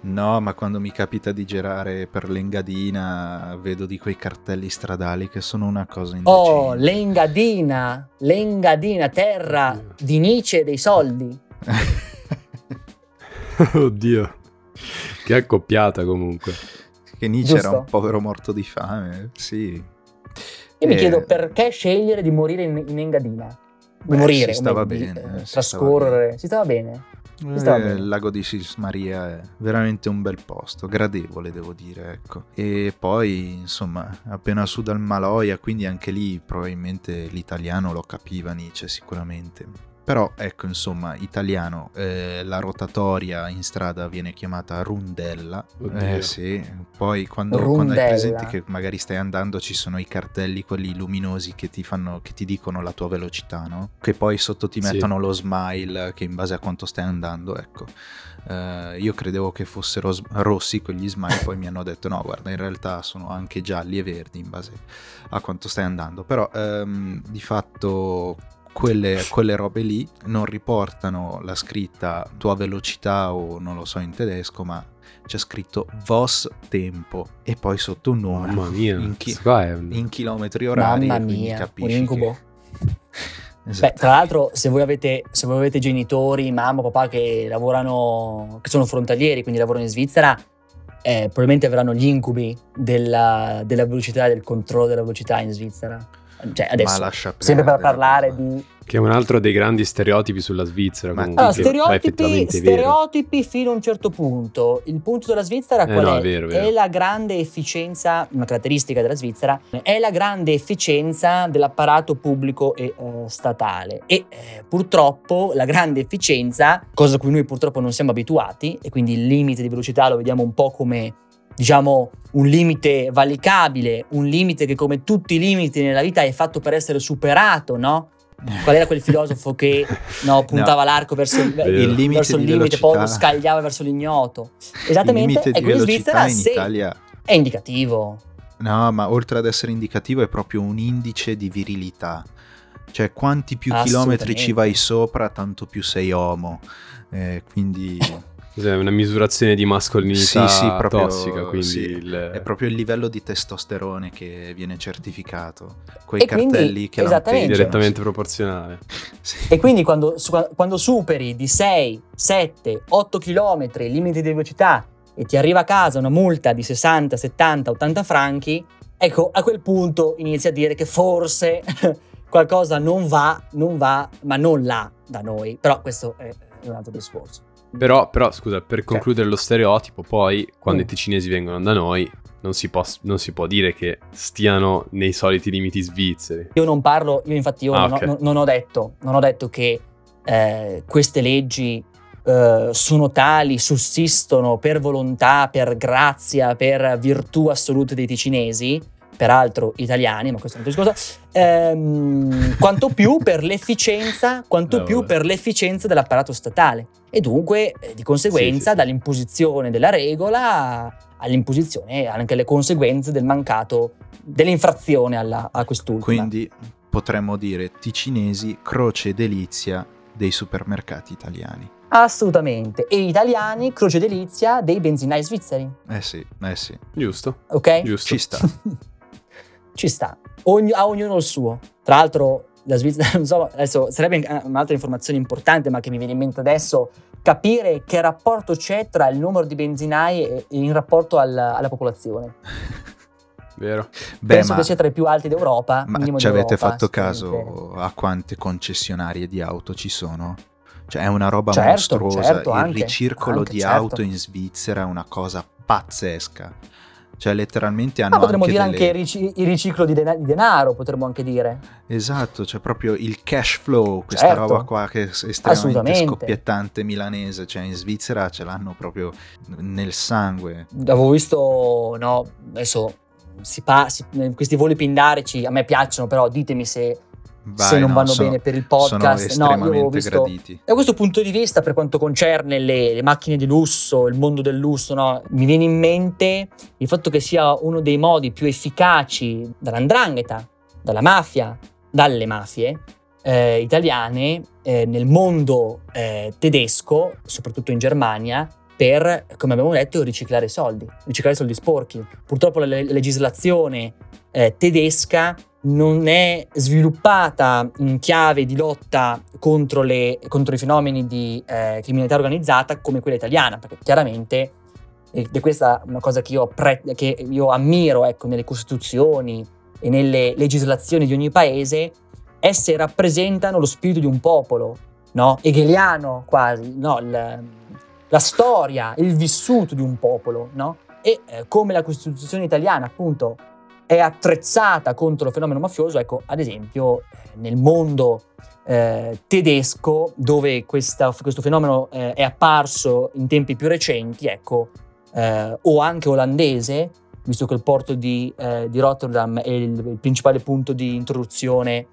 No, ma quando mi capita di girare per l'Engadina vedo di quei cartelli stradali che sono una cosa indecente. Oh, l'Engadina, l'Engadina, terra di Nietzsche e dei soldi. Oddio, che accoppiata comunque. Che Nietzsche Giusto? era un povero morto di fame, sì. Io e... mi chiedo perché scegliere di morire in, in Engadina? Di Beh, morire, si stava bene, di, si trascorrere, stava bene. si stava bene. Eh, il lago di Sis Maria è veramente un bel posto, gradevole devo dire, ecco. E poi, insomma, appena su dal Maloia, quindi anche lì probabilmente l'italiano lo capiva Nietzsche sicuramente. Però ecco, insomma, italiano, eh, la rotatoria in strada viene chiamata rundella. Oddio. Eh sì, poi quando, quando, hai presente che magari stai andando ci sono i cartelli, quelli luminosi che ti, fanno, che ti dicono la tua velocità, no? Che poi sotto ti mettono sì. lo smile che in base a quanto stai andando, ecco. Uh, io credevo che fossero s- rossi quegli smile, poi mi hanno detto no, guarda, in realtà sono anche gialli e verdi in base a quanto stai andando. Però um, di fatto quelle, quelle, robe lì non riportano la scritta tua velocità o non lo so in tedesco, ma c'è scritto VOS tempo e poi sotto un numero. Mamma mia, in, chi- in chilometri orari. Mamma mia, un incubo. Che... Beh, tra l'altro, se voi, avete, se voi avete genitori, mamma, papà che lavorano, che sono frontalieri, quindi lavorano in Svizzera, eh, probabilmente avranno gli incubi della, della velocità, del controllo della velocità in Svizzera. Cioè, adesso, sempre per parlare di che è un altro dei grandi stereotipi sulla Svizzera. Comunque, allora, stereotipi, stereotipi fino a un certo punto. Il punto della Svizzera eh qual no, è? È, vero, vero. è la grande efficienza, una caratteristica della Svizzera, è la grande efficienza dell'apparato pubblico e eh, statale. E eh, purtroppo la grande efficienza, cosa a cui noi purtroppo non siamo abituati, e quindi il limite di velocità lo vediamo un po' come diciamo, un limite valicabile, un limite che come tutti i limiti nella vita è fatto per essere superato, no? Qual era quel filosofo che no, puntava No. l'arco verso il, Il limite verso il limite, poi lo scagliava verso l'ignoto? Esattamente, limite di in velocità Svizzera in se Italia... è indicativo. No, ma oltre ad essere indicativo è proprio un indice di virilità. Cioè, quanti più chilometri ci vai sopra, tanto più sei uomo. Eh, quindi Cos'è, una misurazione di mascolinità Sì, sì, proprio- tossica, quindi sì. il- è proprio il livello di testosterone che viene certificato. Quei E quindi, cartelli che esattamente. lampeggiano. direttamente proporzionale. Sì. E quindi quando, su- quando superi di 6, 7, 8 km il limite di velocità e ti arriva a casa una multa di 60, 70, 80 franchi, ecco, a quel punto inizi a dire che forse qualcosa non va, non va, ma non là da noi. Però questo è un altro discorso. Però, però, scusa, per concludere lo stereotipo, poi quando Mm. i ticinesi vengono da noi, non si, può, non si può dire che stiano nei soliti limiti svizzeri. Io non parlo, io infatti io Ah, non, ho- ok. non- non ho detto, non ho detto che eh, queste leggi eh, sono tali, sussistono per volontà, per grazia, per virtù assolute dei ticinesi, peraltro italiani, ma questo è un altro discorso, ehm, quanto più per l'efficienza, quanto più vabbè. per l'efficienza dell'apparato statale. E dunque, eh, di conseguenza, Sì, sì, dall'imposizione della regola all'imposizione anche le conseguenze del mancato, dell'infrazione alla- a quest'ultima. Quindi potremmo dire ticinesi, croce e delizia dei supermercati italiani. Assolutamente. E italiani, croce delizia dei benzinai svizzeri. Eh sì, eh sì, Giusto? Ok? Giusto. ci sta. Ci sta. Ogni- a ognuno il suo. Tra l'altro, la Svizzera, non so, adesso sarebbe eh, un'altra informazione importante, ma che mi viene in mente adesso, capire che rapporto c'è tra il numero di benzinai e- in rapporto al- alla popolazione. Vero? Beh, Penso che sia tra i più alti d'Europa. ma ci avete fatto caso a quante concessionarie di auto ci sono? Cioè è una roba Certo, mostruosa. certo, Il anche, ricircolo anche, di certo. auto in Svizzera è una cosa pazzesca. Cioè letteralmente hanno Ma potremmo anche dire delle... anche il rici- il riciclo di, dena- di denaro, potremmo anche dire. Esatto, c'è proprio il cash flow, questa Certo. roba qua che è estremamente scoppiettante milanese, cioè in Svizzera ce l'hanno proprio nel sangue. Avevo visto, no, adesso si pa- si- questi voli pindarici a me piacciono, però ditemi se, Vai, se non no, vanno sono- bene per il podcast. No, io avevo visto graditi. da questo punto di vista, per quanto concerne le, le macchine di lusso, il mondo del lusso, no, mi viene in mente il fatto che sia uno dei modi più efficaci dall'andrangheta, dalla mafia, dalle mafie eh, italiane eh, nel mondo eh, tedesco, soprattutto in Germania, per, come abbiamo detto, riciclare soldi, riciclare soldi sporchi. Purtroppo la le- legislazione eh, tedesca non è sviluppata in chiave di lotta contro, le- contro i fenomeni di eh, criminalità organizzata come quella italiana, perché chiaramente, ed è questa una cosa che io, appre- che io ammiro ecco, nelle costituzioni e nelle legislazioni di ogni paese, esse rappresentano lo spirito di un popolo, no? Hegeliano quasi, no? Il- la storia, il vissuto di un popolo, no? E eh, come la Costituzione italiana, appunto, è attrezzata contro il fenomeno mafioso, ecco, ad esempio, eh, nel mondo eh, tedesco, dove questa- questo fenomeno eh, è apparso in tempi più recenti, ecco, eh, o anche olandese, visto che il porto di, eh, di Rotterdam è il, il principale punto di introduzione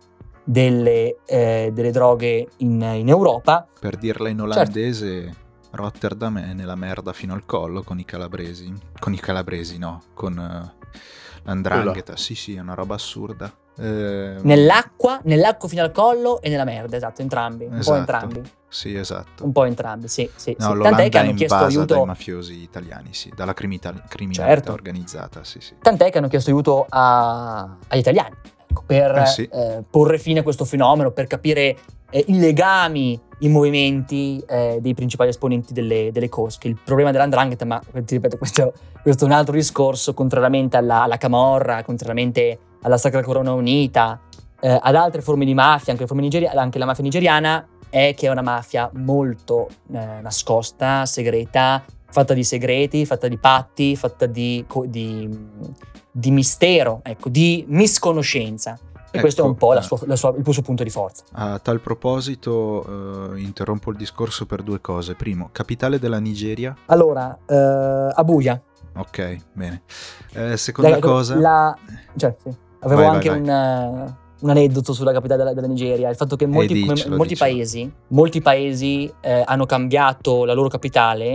delle, eh, delle droghe in, in Europa. Per dirla in Certo. olandese, Rotterdam è nella merda fino al collo con i calabresi. Con i calabresi, no, con l'andrangheta. Sì, sì, è una roba assurda. Eh, Nell'acqua, nell'acqua fino al collo e nella merda, esatto, entrambi, un po' Esatto. entrambi, Sì, esatto. un po' entrambi, sì, sì, No, sì. Tant'è che hanno chiesto invasa dai aiuto, mafiosi italiani, sì, dalla criminalità, criminalità Certo. organizzata, sì, sì. tant'è che hanno chiesto aiuto a- agli italiani, ecco, per Eh sì. eh, porre fine a questo fenomeno, per capire eh, i legami, i movimenti eh, dei principali esponenti delle, delle cosche. Il problema dell'andrangheta, ma ti ripeto, questo, questo è un altro discorso, contrariamente alla, alla Camorra, contrariamente alla Sacra Corona Unita, eh, ad altre forme di mafia, anche, nigeri- anche la mafia nigeriana, è che è una mafia molto eh, nascosta, segreta, fatta di segreti, fatta di patti, fatta di, di, di mistero, ecco, di misconoscenza. E Ecco, questo è un po' la eh. sua- la sua- il suo punto di forza. A tal proposito, eh, interrompo il discorso per due cose. Primo, capitale della Nigeria, Allora, eh, Abuja, Ok, bene. Eh, seconda La- cosa... la- cioè, sì. Avevo Vai, vai, anche vai. Un, eh, un aneddoto sulla capitale della, della Nigeria, il fatto che molti, diccelo, molti paesi, molti paesi eh, hanno cambiato la loro capitale,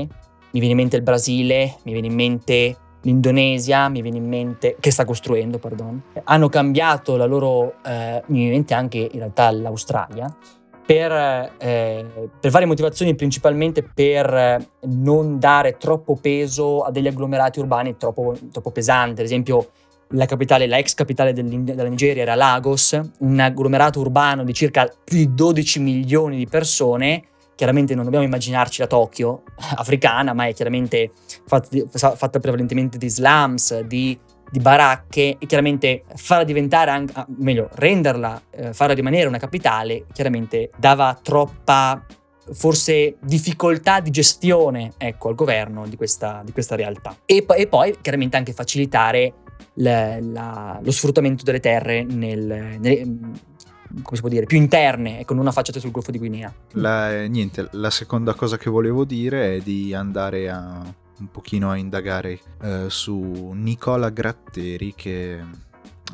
mi viene in mente il Brasile, mi viene in mente l'Indonesia, mi viene in mente, che sta costruendo, pardon, hanno cambiato la loro, eh, mi viene in mente anche in realtà l'Australia, per, eh, per varie motivazioni, principalmente per eh, non dare troppo peso a degli agglomerati urbani troppo, troppo pesanti. Ad esempio, la capitale, la ex capitale della Nigeria era Lagos, un agglomerato urbano di circa più di 12 milioni di persone. Chiaramente non dobbiamo immaginarci la Tokyo africana, ma è chiaramente fatta, fatta prevalentemente di slums, di, di baracche e chiaramente farla diventare, anche, ah, meglio, renderla, eh, farla rimanere una capitale, chiaramente dava troppa forse difficoltà di gestione ecco, al governo di questa, di questa realtà. E, e poi chiaramente anche facilitare le- la- lo sfruttamento delle terre nel- mm, come si può dire, più interne, ecco, non affacciate sul Golfo di Guinea. La, niente, la seconda cosa che volevo dire è di andare a un pochino a indagare eh, su Nicola Gratteri che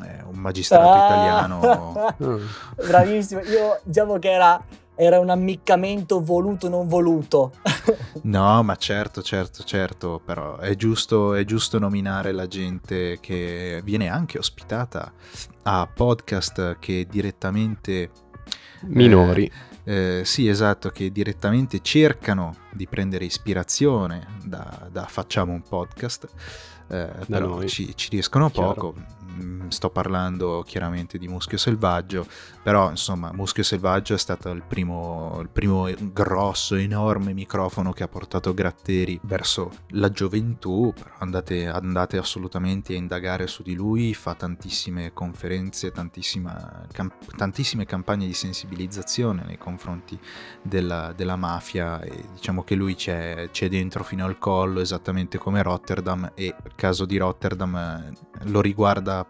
è un magistrato Ah! italiano. Bravissimo, io diciamo che era, era un ammiccamento voluto non voluto. No, ma certo, certo, certo, però è giusto, è giusto nominare la gente che viene anche ospitata a podcast che direttamente Minori. Eh, sì, esatto, che direttamente cercano di prendere ispirazione da, da Facciamo un podcast, eh, però noi. ci, ci riescono Chiaro. poco. Mm, Sto parlando chiaramente di Muschio Selvaggio, però insomma Muschio Selvaggio è stato il primo, il primo grosso, enorme microfono che ha portato Gratteri verso la gioventù, però andate, andate assolutamente a indagare su di lui, fa tantissime conferenze, tantissima, cam- tantissime campagne di sensibilizzazione nei confronti della, della mafia e diciamo che lui c'è, c'è dentro fino al collo esattamente come Rotterdam e il caso di Rotterdam eh, lo riguarda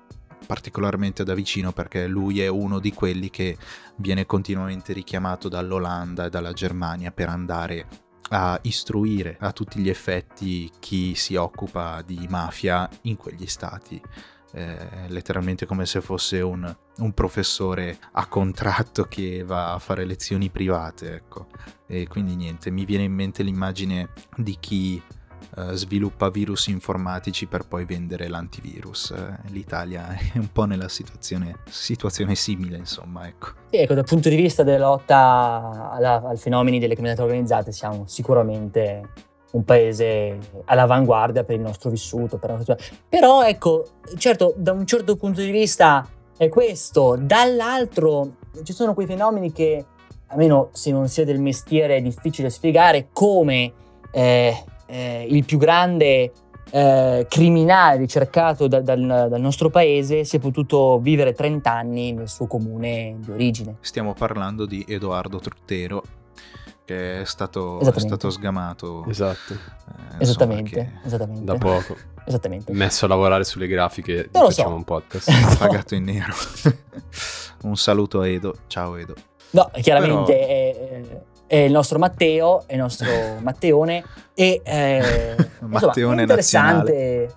particolarmente da vicino perché lui è uno di quelli che viene continuamente richiamato dall'Olanda e dalla Germania per andare a istruire a tutti gli effetti chi si occupa di mafia in quegli stati. Eh, letteralmente come se fosse un, un professore a contratto che va a fare lezioni private, ecco. E quindi niente, mi viene in mente l'immagine di chi eh, sviluppa virus informatici per poi vendere l'antivirus. Eh, L'Italia è un po' nella situazione, situazione simile, insomma, ecco. Sì, ecco, dal punto di vista della lotta ai fenomeni delle criminalità organizzate siamo sicuramente un paese all'avanguardia per il nostro vissuto. Per nostra- Però ecco, certo, da un certo punto di vista è questo, dall'altro ci sono quei fenomeni che, almeno se non sia del mestiere, è difficile spiegare come eh, eh, il più grande eh, criminale ricercato da- dal, dal nostro paese si è potuto vivere 30 anni nel suo comune di origine. Stiamo parlando di Edoardo Truttero, che è stato, è stato sgamato. Esatto. eh, insomma, Esattamente, che- esattamente. Da poco. Esattamente. Messo a lavorare sulle grafiche di Non lo so. Facciamo un podcast. pagato in nero. un saluto a Edo. Ciao Edo. No, chiaramente Però- è, è il nostro Matteo, è il nostro Matteone e eh, insomma, Matteone è interessante.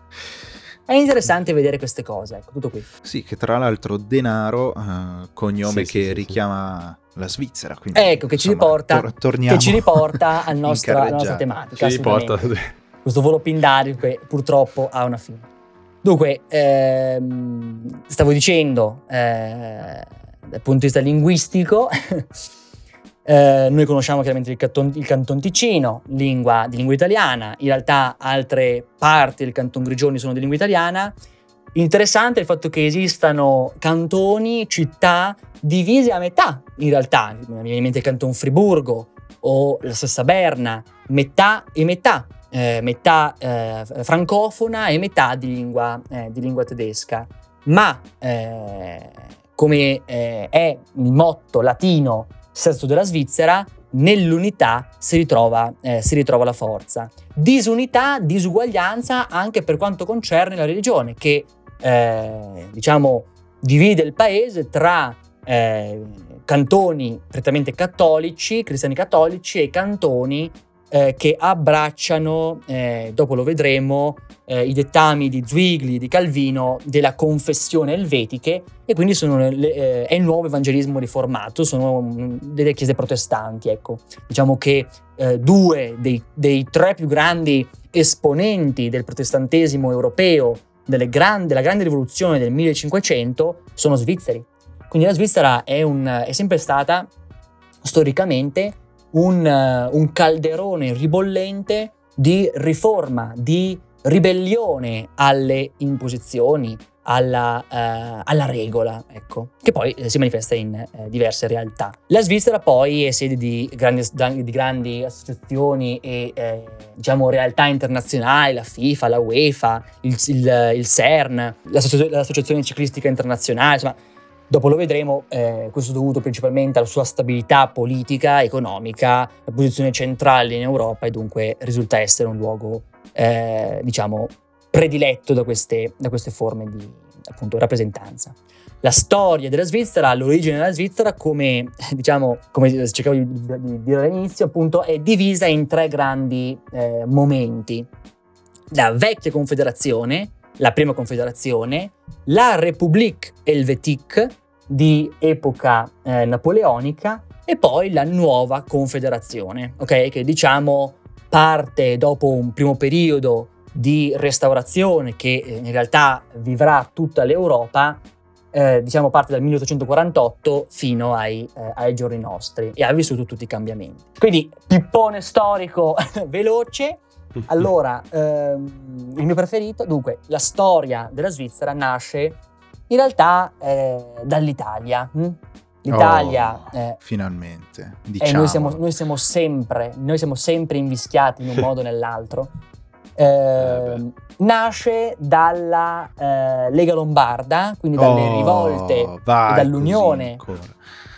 È interessante vedere queste cose, ecco, tutto qui. Sì, che tra l'altro denaro, eh, cognome Sì, che sì, sì, richiama la Svizzera. Quindi, Ecco, che ci insomma, riporta- tor- torniamo Che ci riporta al in nostra, alla nostra tematica. Ci riporta. Questo volo pindario che purtroppo ha una fine. Dunque, ehm, stavo dicendo, eh, dal punto di vista linguistico, eh, noi conosciamo chiaramente il canton, il Canton Ticino, lingua di lingua italiana, in realtà altre parti del Canton Grigioni sono di lingua italiana. Interessante il fatto che esistano cantoni, città divise a metà, in realtà, mi viene in mente il Canton Friburgo o la stessa Berna, metà e metà, eh, metà eh, francofona e metà di lingua, eh, di lingua tedesca. Ma eh, come è il motto latino sesto della Svizzera, nell'unità si ritrova, eh, si ritrova la forza. Disunità, disuguaglianza anche per quanto concerne la religione, che eh, diciamo divide il paese tra eh, cantoni prettamente cattolici, cristiani cattolici e cantoni eh, che abbracciano, eh, dopo lo vedremo, eh, i dettami di Zwingli, di Calvino, della confessione elvetiche e quindi le, eh, è il nuovo evangelismo riformato, sono mm, delle chiese protestanti. Ecco. Diciamo che eh, due dei, dei, tre più grandi esponenti del protestantesimo europeo grandi, della grande rivoluzione del 1500 sono svizzeri. Quindi la Svizzera è, un, è sempre stata storicamente un, un calderone ribollente di riforma, di ribellione alle imposizioni, alla, uh, alla, regola, ecco, che poi eh, si manifesta in eh, diverse realtà. La Svizzera poi è sede di grandi, di grandi associazioni e eh, diciamo realtà internazionali, la FIFA, la UEFA, il, il, il CERN, l'Associazione Ciclistica Internazionale, insomma Dopo lo vedremo, eh, questo è dovuto principalmente alla sua stabilità politica, economica, la posizione centrale in Europa e dunque risulta essere un luogo, eh, diciamo, prediletto da queste, da queste forme di appunto, rappresentanza. La storia della Svizzera, l'origine della Svizzera, come, diciamo, come cercavo di, di dire all'inizio, appunto, è divisa in tre grandi eh, momenti. La vecchia confederazione, la prima confederazione, la République Helvétique di epoca eh, napoleonica e poi la nuova confederazione, ok? Che diciamo parte dopo un primo periodo di restaurazione che eh, in realtà vivrà tutta l'Europa, eh, diciamo parte dal 1848 fino ai, eh, ai, giorni nostri e ha vissuto tutti i cambiamenti. Quindi pippone storico veloce, allora, ehm, il mio preferito, dunque, la storia della Svizzera nasce in realtà eh, dall'Italia. Hm? L'Italia... Oh, eh, finalmente, diciamo. Noi siamo, noi, siamo sempre, noi siamo sempre invischiati in un modo o nell'altro. Eh, eh nasce dalla eh, Lega Lombarda, quindi dalle oh, rivolte, vai, dall'Unione.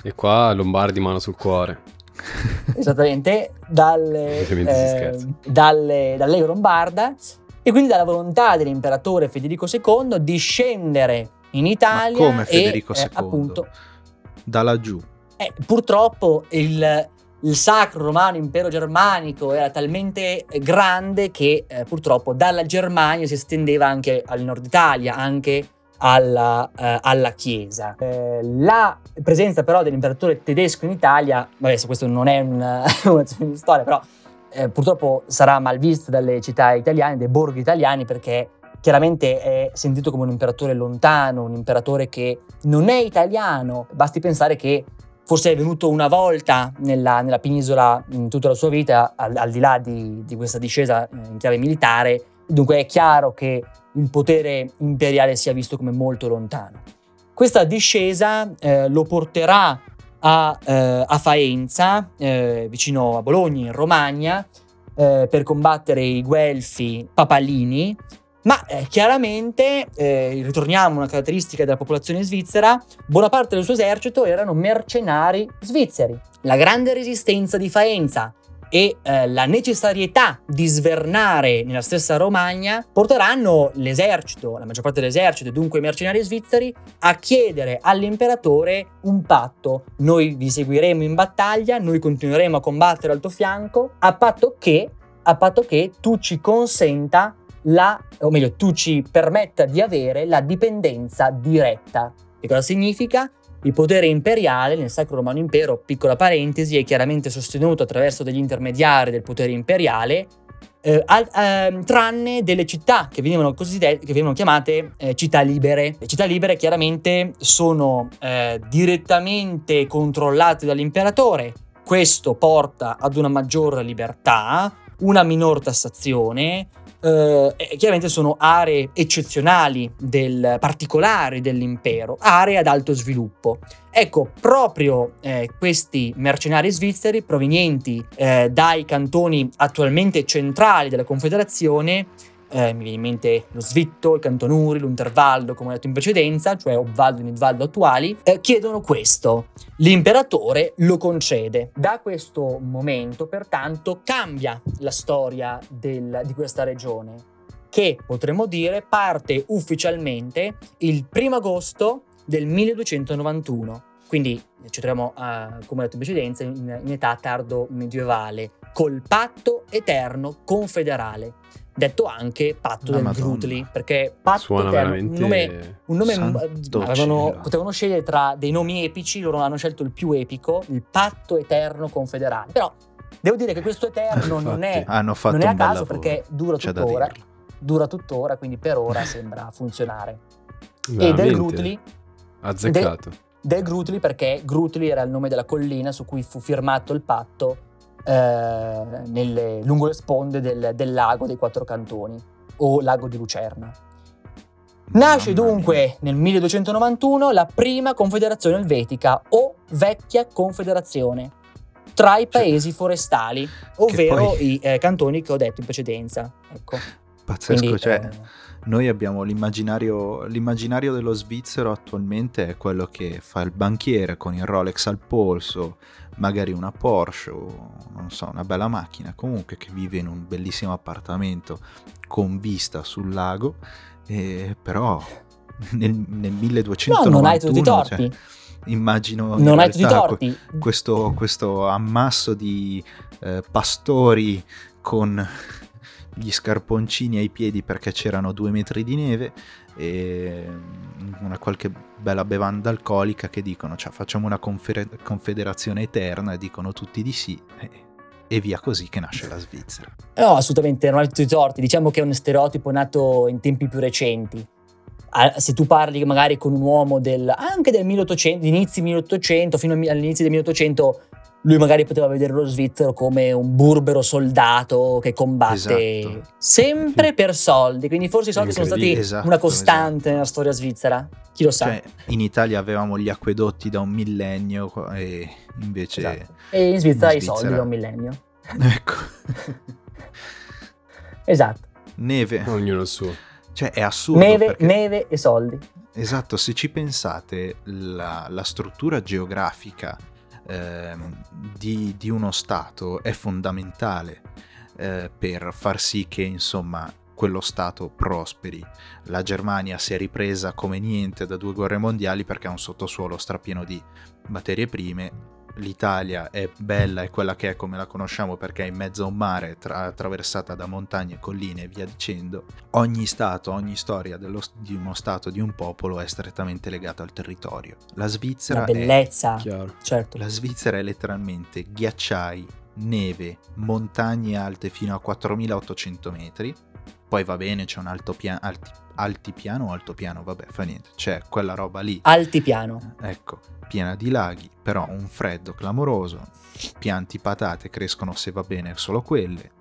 E qua Lombardi mano sul cuore. esattamente, dalle, eh, dalle, Lega Lombarda e quindi dalla volontà dell'imperatore Federico II di scendere in Italia. Ma come Federico e, II? Eh, appunto, da laggiù. Eh, purtroppo il, il, Sacro Romano Impero Germanico era talmente grande che eh, purtroppo dalla Germania si estendeva anche al nord Italia, anche alla, eh, alla Chiesa. Eh, la presenza però dell'imperatore tedesco in Italia, vabbè, questo non è una, una storia, però eh, purtroppo sarà mal vista dalle città italiane, dai borghi italiani, perché chiaramente è sentito come un imperatore lontano, un imperatore che non è italiano. Basti pensare che forse è venuto una volta nella, nella penisola in tutta la sua vita, al, al di là di, di questa discesa in chiave militare, dunque è chiaro che il potere imperiale sia visto come molto lontano. Questa discesa eh, lo porterà a, eh, a Faenza, eh, vicino a Bologna, in Romagna, eh, per combattere i guelfi papalini, ma eh, chiaramente, eh, ritorniamo a una caratteristica della popolazione svizzera, buona parte del suo esercito erano mercenari svizzeri. La grande resistenza di Faenza e eh, la necessarietà di svernare nella stessa Romagna porteranno l'esercito, la maggior parte dell'esercito e dunque i mercenari svizzeri, a chiedere all'imperatore un patto. Noi vi seguiremo in battaglia, noi continueremo a combattere al tuo fianco, a patto che, a patto che tu ci consenta la, o meglio, tu ci permetta di avere la dipendenza diretta. Che cosa significa? Il potere imperiale nel Sacro Romano Impero, piccola parentesi, è chiaramente sostenuto attraverso degli intermediari del potere imperiale, eh, al, eh, tranne delle città che venivano, che venivano chiamate eh, città libere. Le città libere chiaramente sono eh, direttamente controllate dall'imperatore. Questo porta ad una maggiore libertà, una minor tassazione, eh, chiaramente sono aree eccezionali, del, particolari dell'impero, aree ad alto sviluppo. Ecco, proprio eh, questi mercenari svizzeri provenienti eh, dai cantoni attualmente centrali della Confederazione eh, mi viene in mente lo Svitto, il Cantonuri, l'Untervaldo, come ho detto in precedenza, cioè Obvaldo e Nidvaldo attuali, eh, chiedono questo. L'imperatore lo concede. Da questo momento, pertanto, cambia la storia del, di questa regione, che potremmo dire parte ufficialmente il 1 agosto del 1291. Quindi ci troviamo, uh, come ho detto in precedenza, in, in età tardo medievale col patto eterno confederale, detto anche patto del. Grutli, perché patto Suona veramente... un nome, un nome eh, avevano- potevano scegliere tra dei nomi epici, loro hanno scelto il più epico, il patto eterno confederale. Però devo dire che questo eterno non è. Hanno fatto non è a caso lavoro, perché dura tuttora, dura tuttora, quindi per ora sembra funzionare. E veramente del Grutli, Azzeccato. del Grutli perché Grutli era il nome della collina su cui fu firmato il patto eh, nelle- lungo le sponde del, del lago dei quattro cantoni o lago di Lucerna. Nasce dunque nel 1291 la prima confederazione elvetica o vecchia confederazione tra i Cioè, paesi forestali, ovvero poi- i eh, cantoni che ho detto in precedenza. Ecco. Pazzesco, Quindi, cioè, eh, noi abbiamo l'immaginario, l'immaginario dello svizzero attualmente è quello che fa il banchiere con il Rolex al polso, magari una Porsche o non so, una bella macchina, comunque che vive in un bellissimo appartamento con vista sul lago, e però nel, nel no, 1291 non hai tutti i cioè, torti. immagino in non hai tutti i torti. questo, questo ammasso di eh, pastori con gli scarponcini ai piedi perché c'erano due metri di neve e una qualche bella bevanda alcolica che dicono cioè, facciamo una confere- confederazione eterna e dicono tutti di sì e, e via così che nasce la Svizzera. No, assolutamente, non hai tutti i torti. Diciamo che è uno stereotipo nato in tempi più recenti. Se tu parli magari con un uomo del, anche del 1800, inizi 1800, fino all'inizio del 1800, lui magari poteva vedere lo svizzero come un burbero soldato che combatte Esatto. sempre per soldi. Quindi forse i soldi sono stati. Esatto, una costante esatto. nella storia svizzera. Chi lo sa? Cioè, in Italia avevamo gli acquedotti da un millennio e invece... Esatto. E in Svizzera in i soldi Svizzera- da un millennio. Ecco, Esatto. neve, Ognuno il suo. cioè è assurdo Neve, perché- neve e soldi. Esatto, se ci pensate, la, la struttura geografica ehm, di, di uno Stato è fondamentale eh, per far sì che, insomma, quello Stato prosperi. La Germania si è ripresa come niente da due guerre mondiali perché ha un sottosuolo strapieno di materie prime. L'Italia è bella e quella che è come la conosciamo perché è in mezzo a un mare tra- attraversata da montagne, colline e via dicendo ogni stato, ogni storia dello- di uno stato, di un popolo è strettamente legata al territorio. La Svizzera, La è, bellezza. Chiaro. Certo. la Svizzera è letteralmente ghiacciai, neve, montagne alte fino a 4800 metri. Poi va bene, c'è un altopia- alti- altipiano o altopiano, vabbè, fa niente, c'è quella roba lì. Altipiano. Ecco, piena di laghi, però un freddo clamoroso. Pianti patate crescono se va bene solo quelle.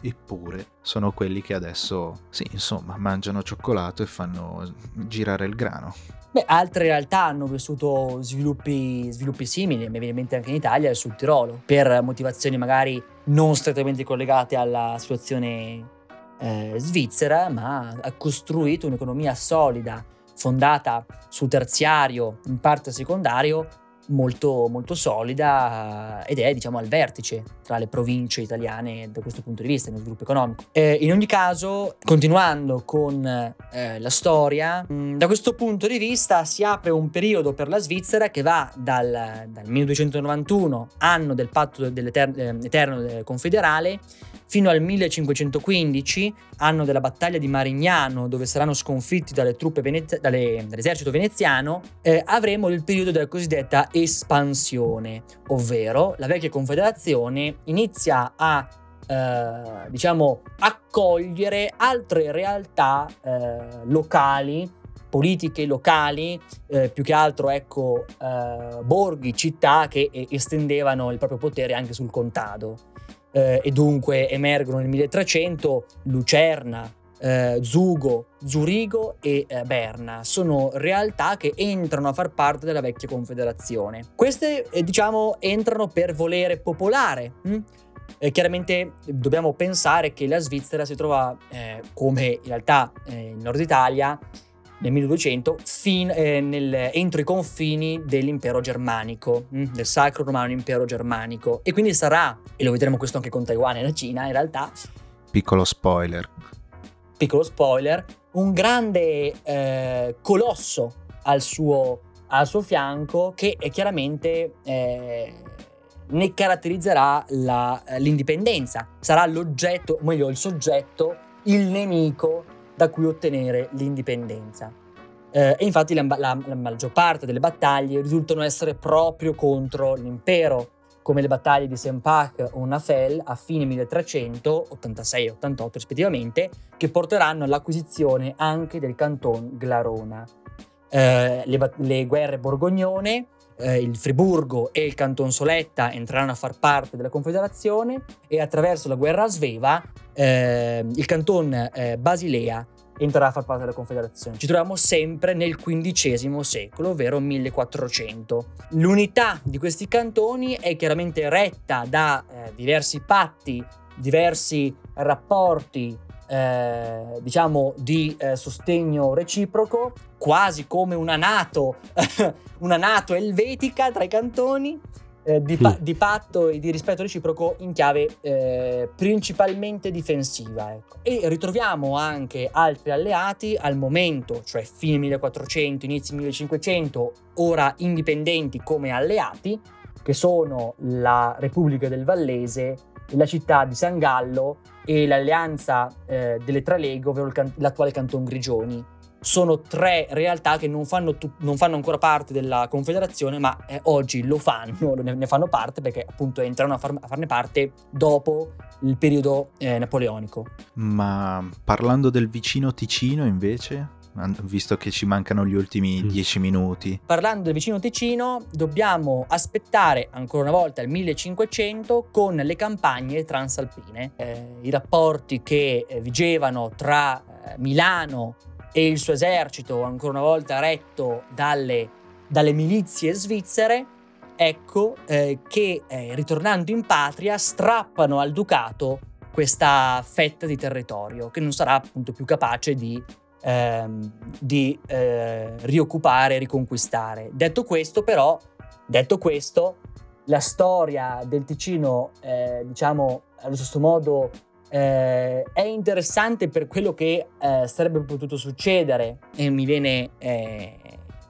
Eppure sono quelli che adesso, sì, insomma, mangiano cioccolato e fanno girare il grano. Beh, altre realtà hanno vissuto sviluppi, sviluppi simili, mi viene in mente anche in Italia e sul Tirolo, per motivazioni magari non strettamente collegate alla situazione eh, svizzera, ma ha costruito un'economia solida, fondata sul terziario, in parte secondario, molto, molto solida eh, ed è diciamo al vertice tra le province italiane da questo punto di vista, nello sviluppo economico. Eh, in ogni caso, continuando con eh, la storia, mh, da questo punto di vista si apre un periodo per la Svizzera che va dal, dal 1291, anno del patto dell'Eterno eh, confederale, fino al 1515, anno della battaglia di Marignano, dove saranno sconfitti dalle truppe venez- dalle- dall'esercito veneziano, eh, avremo il periodo della cosiddetta espansione, ovvero la vecchia confederazione inizia a eh, diciamo accogliere altre realtà eh, locali politiche locali, eh, più che altro ecco eh, borghi, città che estendevano il proprio potere anche sul contado. Eh, e dunque emergono nel 1300 Lucerna, eh, Zugo, Zurigo e eh, Berna. Sono realtà che entrano a far parte della vecchia confederazione. Queste, eh, diciamo, entrano per volere popolare. hm? Eh, chiaramente dobbiamo pensare che la Svizzera si trova, eh, come in realtà eh, il nord Italia, nel 1200 fin, eh, nel- entro i confini dell'impero germanico, hm, del Sacro Romano Impero Germanico. E quindi sarà, e lo vedremo questo anche con Taiwan e la Cina in realtà, Piccolo spoiler. Piccolo spoiler, un grande eh, colosso al suo, al suo fianco che chiaramente eh, ne caratterizzerà la, eh, l'indipendenza. Sarà l'oggetto, o meglio il soggetto, il nemico da cui ottenere l'indipendenza. Eh, e infatti la, la, la maggior parte delle battaglie risultano essere proprio contro l'impero, come le battaglie di Sempach o Nafel a fine 1300, 86 e 88 rispettivamente, che porteranno all'acquisizione anche del canton Glarona. Eh, le, le, guerre borgognone, eh, il Friburgo e il canton Soletta entreranno a far parte della Confederazione e attraverso la guerra sveva eh, il canton eh, Basilea entrerà a far parte della Confederazione. Ci troviamo sempre nel XV secolo, ovvero 1400. L'unità di questi cantoni è chiaramente retta da eh, diversi patti, diversi rapporti eh, diciamo di eh, sostegno reciproco, quasi come una NATO, una NATO elvetica tra i cantoni, eh, di, pa- di, patto e di rispetto reciproco in chiave eh, principalmente difensiva. Ecco. E ritroviamo anche altri alleati al momento, cioè fine 1400, inizio 1500, ora indipendenti come alleati, che sono la Repubblica del Vallese, la città di San Gallo e l'alleanza eh, delle tre leghe, ovvero can- l'attuale Canton Grigioni sono tre realtà che non fanno, tu- non fanno ancora parte della Confederazione, ma eh, oggi lo fanno, ne fanno parte perché appunto entrano a, far- a farne parte dopo il periodo eh, napoleonico. Ma parlando del vicino Ticino invece? visto che ci mancano gli ultimi mm. dieci minuti. Parlando del vicino Ticino, dobbiamo aspettare ancora una volta il 1500 con le campagne transalpine. Eh, I rapporti che eh, vigevano tra eh, Milano e il suo esercito, ancora una volta retto dalle, dalle milizie svizzere, ecco eh, che eh, ritornando in patria strappano al ducato questa fetta di territorio che non sarà appunto più capace di, ehm, di eh, rioccupare riconquistare. Detto questo però, detto questo, la storia del Ticino, eh, diciamo allo stesso modo eh, è interessante per quello che eh, sarebbe potuto succedere. E mi viene eh,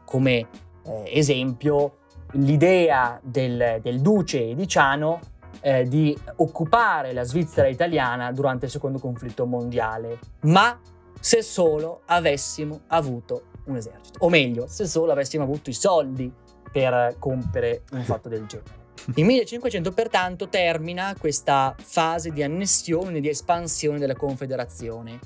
come eh, esempio l'idea del, del duce ediciano eh, di occupare la Svizzera italiana durante il secondo conflitto mondiale, ma se solo avessimo avuto un esercito, o meglio, se solo avessimo avuto i soldi per compiere un fatto del genere. Il 1500 pertanto termina questa fase di annessione e di espansione della Confederazione.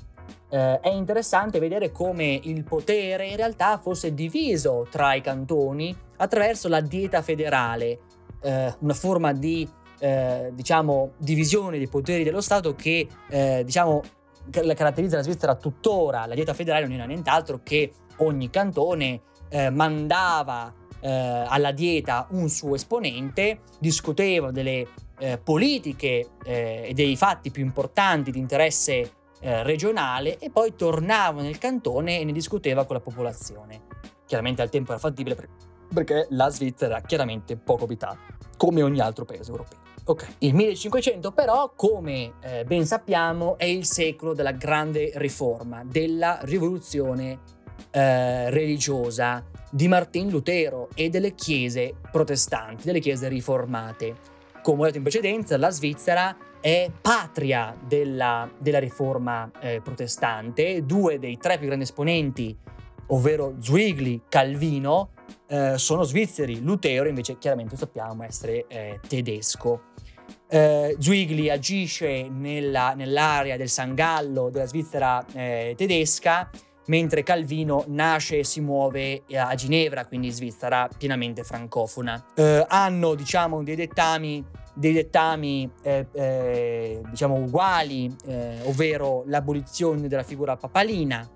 Eh, è interessante vedere come il potere in realtà fosse diviso tra i cantoni attraverso la dieta federale, eh, una forma di eh, diciamo, divisione dei poteri dello Stato che eh, diciamo, caratterizza la Svizzera tuttora. La dieta federale non era nient'altro che ogni cantone eh, mandava eh, alla dieta un suo esponente, discuteva delle eh, politiche eh, e dei fatti più importanti di interesse eh, regionale e poi tornava nel cantone e ne discuteva con la popolazione. Chiaramente al tempo era fattibile perché la Svizzera era chiaramente poco abitata, come ogni altro paese europeo. Okay. Il 1500 però, come eh, ben sappiamo, è il secolo della grande riforma, della rivoluzione eh, religiosa di Martin Lutero e delle chiese protestanti, delle chiese riformate. Come ho detto in precedenza, la Svizzera è patria della, della riforma eh, protestante. Due dei tre più grandi esponenti, ovvero Zwingli, Calvino, eh, sono svizzeri. Lutero invece chiaramente sappiamo essere eh, tedesco. Eh, Zwingli agisce nella, nell'area del San Gallo della Svizzera eh, tedesca mentre Calvino nasce e si muove a Ginevra, quindi Svizzera pienamente francofona. Eh, hanno, diciamo, dei dettami, dei dettami eh, eh, diciamo, uguali, eh, ovvero l'abolizione della figura papalina,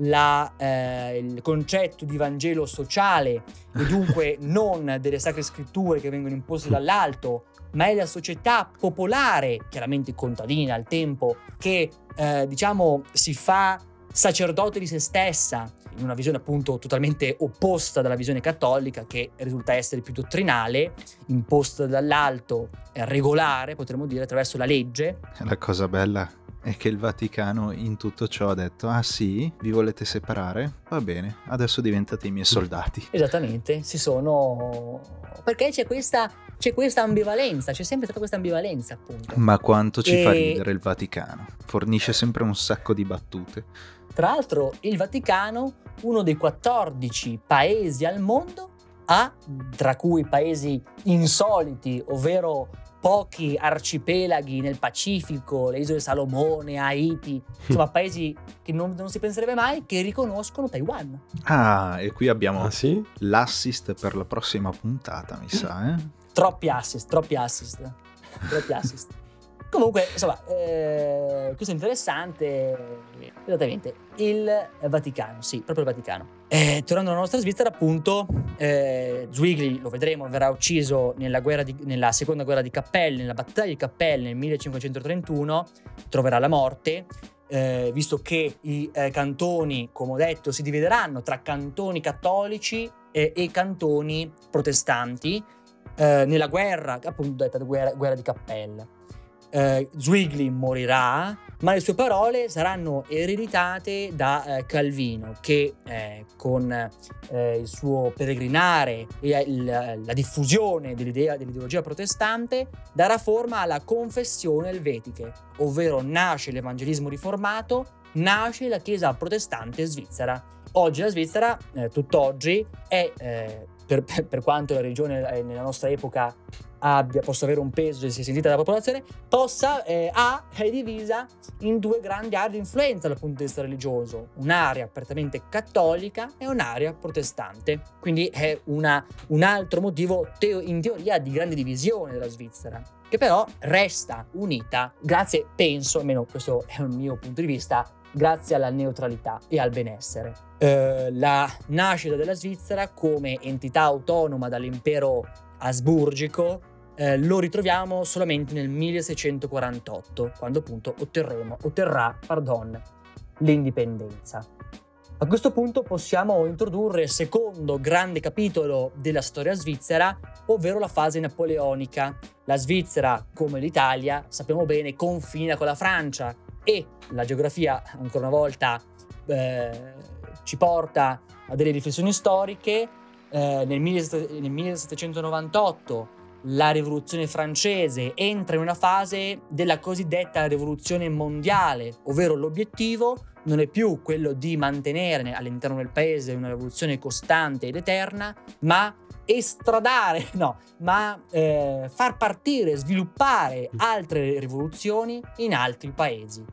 la, eh, il concetto di Vangelo sociale e dunque non delle sacre scritture che vengono imposte dall'alto, ma è la società popolare, chiaramente contadina al tempo, che eh, diciamo si fa sacerdote di se stessa, in una visione appunto totalmente opposta dalla visione cattolica che risulta essere più dottrinale, imposta dall'alto, regolare, potremmo dire, attraverso la legge. La cosa bella è che il Vaticano in tutto ciò ha detto ah sì, vi volete separare? Va bene, adesso diventate i miei soldati. Esattamente, si sono... perché c'è questa c'è questa ambivalenza, c'è sempre stata questa ambivalenza, appunto. Ma quanto ci fa E- ridere il Vaticano? Fornisce sempre un sacco di battute. Tra l'altro, il Vaticano, uno dei 14 paesi al mondo, ha, tra cui paesi insoliti, ovvero pochi arcipelaghi nel Pacifico, le isole Salomone, Haiti, insomma paesi che non, non si penserebbe mai, che riconoscono Taiwan. Ah, e qui abbiamo Ah sì? l'assist per la prossima puntata, mi sa, eh? Troppi assist, troppi assist, troppi assist. Comunque, insomma, eh, questo è interessante. Esattamente, il Vaticano, sì, proprio il Vaticano. Eh, tornando alla nostra Svizzera, appunto, eh, Zwingli, lo vedremo, verrà ucciso nella, di- nella seconda guerra di Cappelle, nella battaglia di Cappelle nel 1531, troverà la morte. eh, visto che i eh, cantoni, come ho detto, si divideranno tra cantoni cattolici e cantoni protestanti, eh, nella guerra, appunto detta guerra, guerra di Cappelle. Eh, Zwingli morirà, ma le sue parole saranno ereditate da eh, Calvino, che eh, con eh, il suo peregrinare e il- la diffusione dell'idea, dell'ideologia protestante darà forma alla confessione elvetiche, ovvero nasce l'evangelismo riformato, nasce la Chiesa protestante svizzera. Oggi la Svizzera, eh, tutt'oggi, è, eh, per, per- per quanto la religione eh, nella nostra epoca abbia, possa avere un peso e sia sentita dalla popolazione, possa, eh, ha, è divisa in due grandi aree di influenza dal punto di vista religioso, un'area apertamente cattolica e un'area protestante. Quindi è una- un altro motivo teo- in teoria di grande divisione della Svizzera, che però resta unita grazie, penso, almeno questo è un mio punto di vista, grazie alla neutralità e al benessere. Eh, la nascita della Svizzera come entità autonoma dall'impero asburgico eh, lo ritroviamo solamente nel 1648, quando appunto otterrà pardon, l'indipendenza. A questo punto possiamo introdurre il secondo grande capitolo della storia svizzera, ovvero la fase napoleonica. La Svizzera, come l'Italia, sappiamo bene, confina con la Francia e la geografia, ancora una volta, eh, ci porta a delle riflessioni storiche. Eh, nel, 17- nel 1798 la rivoluzione francese entra in una fase della cosiddetta rivoluzione mondiale, ovvero l'obiettivo non è più quello di mantenere all'interno del paese una rivoluzione costante ed eterna, ma estradare, no, ma eh, far partire, sviluppare altre rivoluzioni in altri paesi.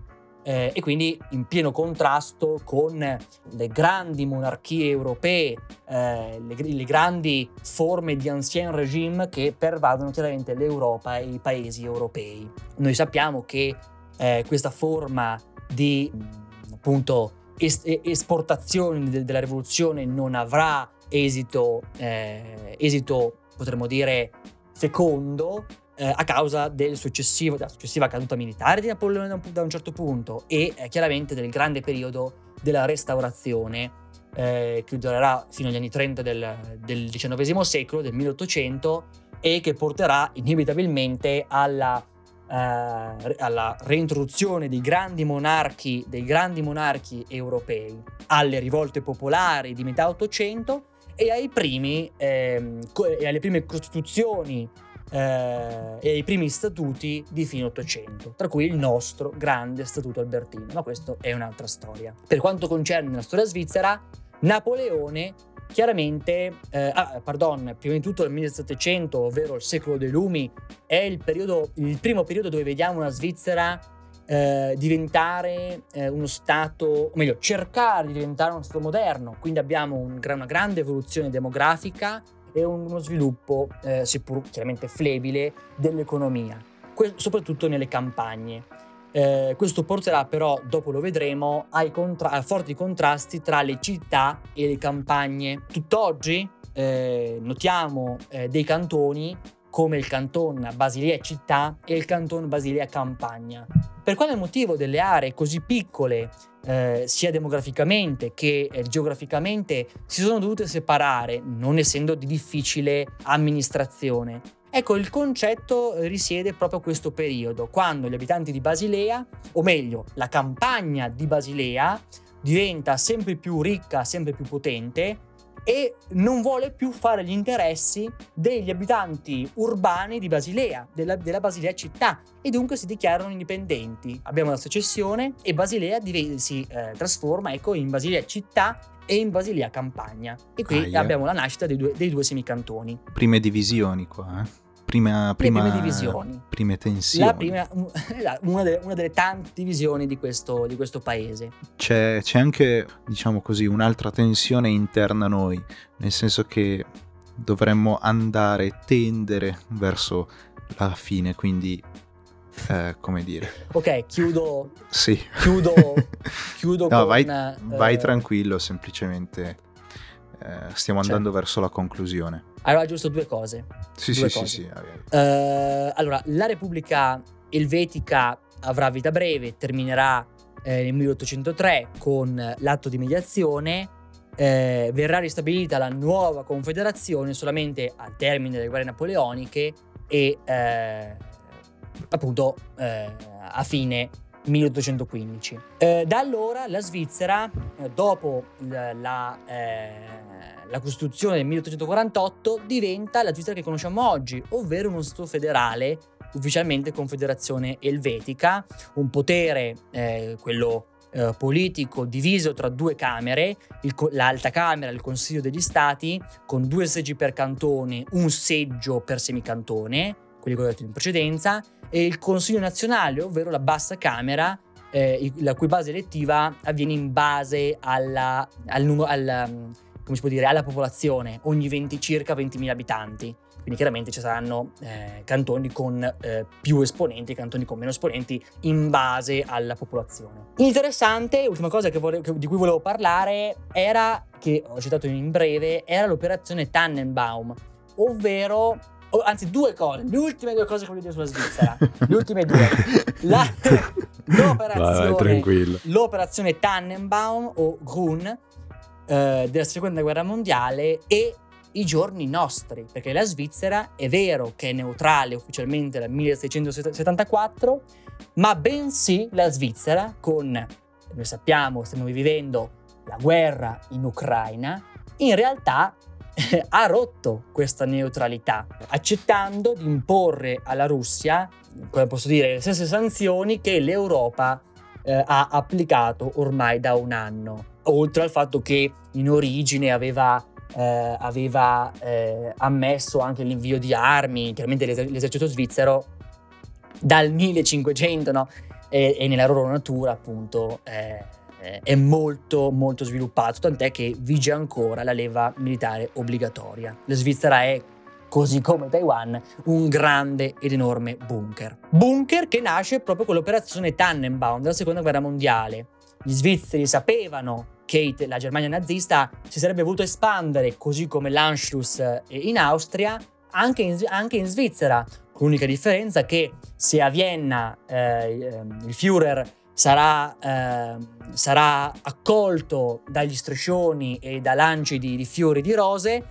Eh, e quindi in pieno contrasto con le grandi monarchie europee, eh, le, le grandi forme di ancien regime che pervadono chiaramente l'Europa e i paesi europei. Noi sappiamo che eh, questa forma di mh, appunto es- esportazione de- della rivoluzione non avrà esito, eh, esito potremmo dire fecondo eh, a causa della successiva caduta militare di Napoleone da un, da un certo punto e eh, chiaramente del grande periodo della restaurazione eh, che durerà fino agli anni 30 del, del XIX secolo, del 1800 e che porterà inevitabilmente alla, eh, alla reintroduzione dei grandi monarchi, dei grandi monarchi europei, alle rivolte popolari di metà 800 e ai primi, ehm, co- e alle prime costituzioni eh, e ai primi statuti di fine 800, tra cui il nostro grande statuto albertino, ma questo è un'altra storia. Per quanto concerne la storia svizzera, Napoleone chiaramente, eh, ah, pardon, prima di tutto il 1700, ovvero il secolo dei lumi, è il, periodo, il primo periodo dove vediamo una Svizzera eh, diventare eh, uno Stato, o meglio, cercare di diventare uno Stato moderno. Quindi abbiamo un una grande evoluzione demografica e uno sviluppo, eh, seppur chiaramente flebile, dell'economia, que- soprattutto nelle campagne. Eh, questo porterà però, dopo lo vedremo, contra- a forti contrasti tra le città e le campagne. Tutt'oggi eh, notiamo eh, dei cantoni come il canton Basilea città e il canton Basilea campagna. Per quale motivo delle aree così piccole, eh, sia demograficamente che eh, geograficamente, si sono dovute separare, non essendo di difficile amministrazione? Ecco, il concetto risiede proprio a questo periodo, quando gli abitanti di Basilea, o meglio, la campagna di Basilea, diventa sempre più ricca, sempre più potente e non vuole più fare gli interessi degli abitanti urbani di Basilea, della, della Basilea città, e dunque si dichiarano indipendenti. Abbiamo la secessione e Basilea div- si eh, trasforma ecco, in Basilea città e in Basilea campagna. E qui Aia. abbiamo la nascita dei due, dei due semicantoni. Prime divisioni qua, eh. Prima, Le prima, prime divisioni. prime tensioni. La prima, una, delle, una delle tante divisioni di questo, di questo paese. C'è, c'è anche, diciamo così, un'altra tensione interna a noi, nel senso che dovremmo andare, tendere verso la fine, quindi, eh, come dire, Ok, chiudo, sì. chiudo, chiudo No, con... vai, eh, vai tranquillo, semplicemente eh, stiamo andando Certo. verso la conclusione. Allora, giusto due cose. Sì, Due sì, cose. sì, sì. eh, Eh, allora, la Repubblica Elvetica avrà vita breve, terminerà eh, nel 1803 con l'atto di mediazione. eh, verrà ristabilita la nuova confederazione solamente al termine delle guerre napoleoniche e eh, appunto eh, a fine 1815. Eh, da allora la Svizzera, eh, dopo la, eh, la Costituzione del 1848, diventa la Svizzera che conosciamo oggi, ovvero uno Stato federale, ufficialmente Confederazione Elvetica, un potere, eh, quello eh, politico, diviso tra due camere, il l'Alta Camera, il Consiglio degli Stati, con due seggi per cantone, un seggio per semicantone, quelli che ho detto in precedenza, e il Consiglio nazionale, ovvero la bassa Camera, eh, la cui base elettiva avviene in base alla, al numero, al, può dire, alla popolazione, ogni 20, circa 20.000 abitanti. Quindi chiaramente ci saranno eh, cantoni con eh, più esponenti e cantoni con meno esponenti in base alla popolazione. Interessante, ultima cosa che vole- che- di cui volevo parlare era, che ho citato in breve, era l'operazione Tannenbaum, ovvero, anzi due cose, le ultime due cose che voglio dire sulla Svizzera, le ultime due. La- l'operazione, Vai, l'operazione Tannenbaum o Grun eh, della seconda guerra mondiale e i giorni nostri, perché la Svizzera è vero che è neutrale ufficialmente dal 1674, ma bensì la Svizzera con, noi sappiamo, stiamo vivendo la guerra in Ucraina, in realtà ha rotto questa neutralità, accettando di imporre alla Russia, come posso dire, le stesse sanzioni che l'Europa eh, ha applicato ormai da un anno, oltre al fatto che in origine aveva, eh, aveva eh, ammesso anche l'invio di armi, chiaramente l'eser- l'esercito svizzero dal 1500, no? E, e nella loro natura appunto eh, è molto molto sviluppato, tant'è che vige ancora la leva militare obbligatoria. La Svizzera è così come Taiwan, un grande ed enorme bunker. Bunker che nasce proprio con l'operazione Tannenbaum della seconda guerra mondiale. Gli svizzeri sapevano che la Germania nazista si sarebbe voluto espandere, così come l'Anschluss eh, in Austria, anche in, anche in Svizzera, l'unica differenza che se a Vienna eh, il Führer sarà, ehm, sarà accolto dagli striscioni e da lanci di, di fiori di rose,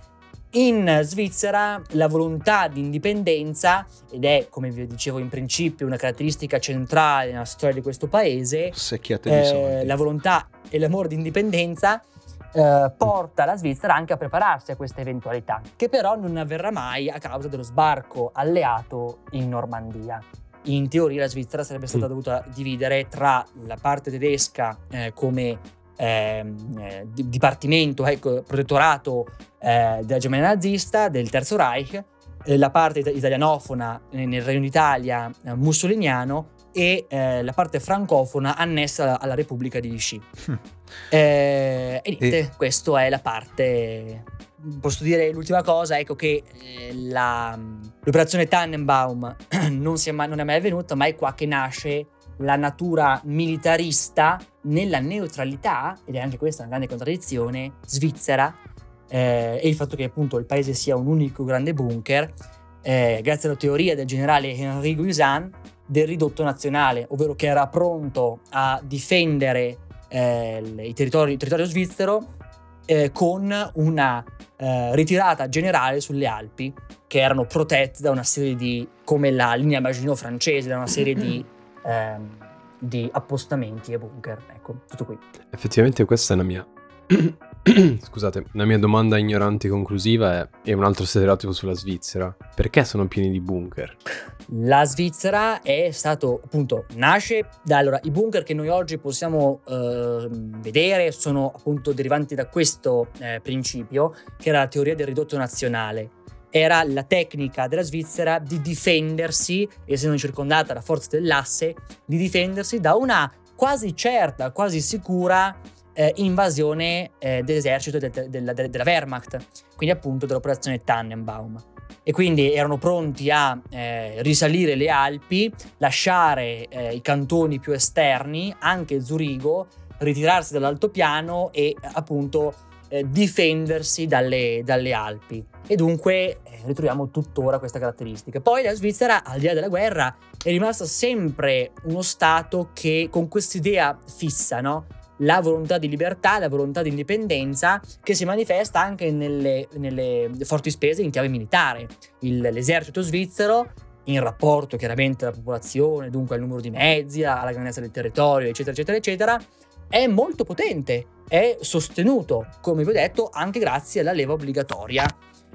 in Svizzera la volontà di indipendenza, ed è, come vi dicevo in principio, una caratteristica centrale nella storia di questo paese, eh, la volontà e l'amore di indipendenza eh, porta la Svizzera anche a prepararsi a questa eventualità, che però non avverrà mai a causa dello sbarco alleato in Normandia. In teoria la Svizzera sarebbe stata Mm. dovuta dividere tra la parte tedesca eh, come ehm, eh, di- dipartimento, ecco, protettorato eh, della Germania nazista, del Terzo Reich, eh, la parte ita- italianofona eh, nel Regno d'Italia eh, mussoliniano e eh, la parte francofona annessa alla, alla Repubblica di Vichy. Hm. Eh, e niente, questa è la parte. Posso dire l'ultima cosa, ecco che eh, la- l'operazione Tannenbaum non, è mai, non è mai avvenuta, ma è qua che nasce la natura militarista nella neutralità, ed è anche questa una grande contraddizione, svizzera, eh, e il fatto che appunto il paese sia un unico grande bunker, eh, grazie alla teoria del generale Henri Guisan del ridotto nazionale, ovvero che era pronto a difendere eh, il territorio, il territorio svizzero eh, con una eh, ritirata generale sulle Alpi, che erano protette da una serie di, come la linea Maginot francese, da una serie di, ehm, di appostamenti e bunker. Ecco, tutto qui. Effettivamente questa è una mia scusate, la mia domanda ignorante conclusiva è, è un altro stereotipo sulla Svizzera. Perché sono pieni di bunker? La Svizzera è stato appunto nasce da allora i bunker che noi oggi possiamo eh, vedere sono appunto derivanti da questo eh, principio che era la teoria del ridotto nazionale era la tecnica della Svizzera di difendersi, essendo circondata da forze dell'asse, di difendersi da una quasi certa, quasi sicura eh, invasione eh, dell'esercito de- de- de- della Wehrmacht, quindi appunto dell'operazione Tannenbaum. E quindi erano pronti a eh, risalire le Alpi, lasciare eh, i cantoni più esterni, anche Zurigo, ritirarsi dall'altopiano e appunto eh, difendersi dalle, dalle Alpi e dunque eh, ritroviamo tuttora questa caratteristica. Poi la Svizzera, al di là della guerra, è rimasta sempre uno Stato che con quest'idea fissa, no? La volontà di libertà, la volontà di indipendenza che si manifesta anche nelle, nelle forti spese in chiave militare. Il, l'esercito svizzero, in rapporto chiaramente alla popolazione, dunque al numero di mezzi, alla grandezza del territorio, eccetera, eccetera, eccetera, è molto potente, è sostenuto, come vi ho detto, anche grazie alla leva obbligatoria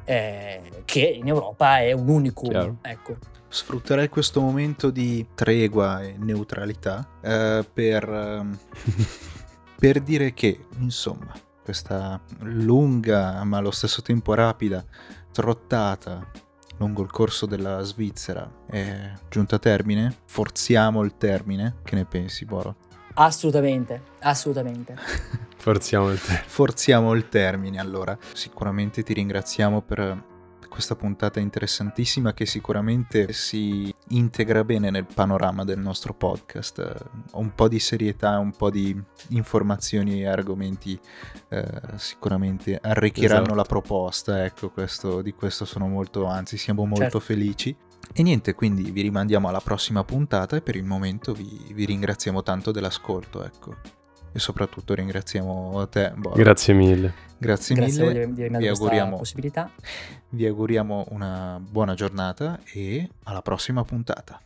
eh, che in Europa è un unicum. Ecco. Sfrutterei questo momento di tregua e neutralità eh, per, ehm, per dire che, insomma, questa lunga ma allo stesso tempo rapida trottata lungo il corso della Svizzera è giunta a termine. Forziamo il termine. Che ne pensi, Boro? Assolutamente, assolutamente. Forziamo il termine. Forziamo il termine, allora. Sicuramente ti ringraziamo per questa puntata interessantissima che sicuramente si integra bene nel panorama del nostro podcast. Un po' di serietà, un po' di informazioni e argomenti eh, sicuramente arricchiranno esatto. la proposta. Ecco, questo, di questo sono molto, anzi siamo molto certo. felici. E niente, quindi vi rimandiamo alla prossima puntata e per il momento vi, vi ringraziamo tanto dell'ascolto, ecco. E soprattutto ringraziamo te, Boro. Grazie mille. Grazie, Grazie mille. Di, di vi, auguriamo, vi auguriamo una buona giornata e alla prossima puntata.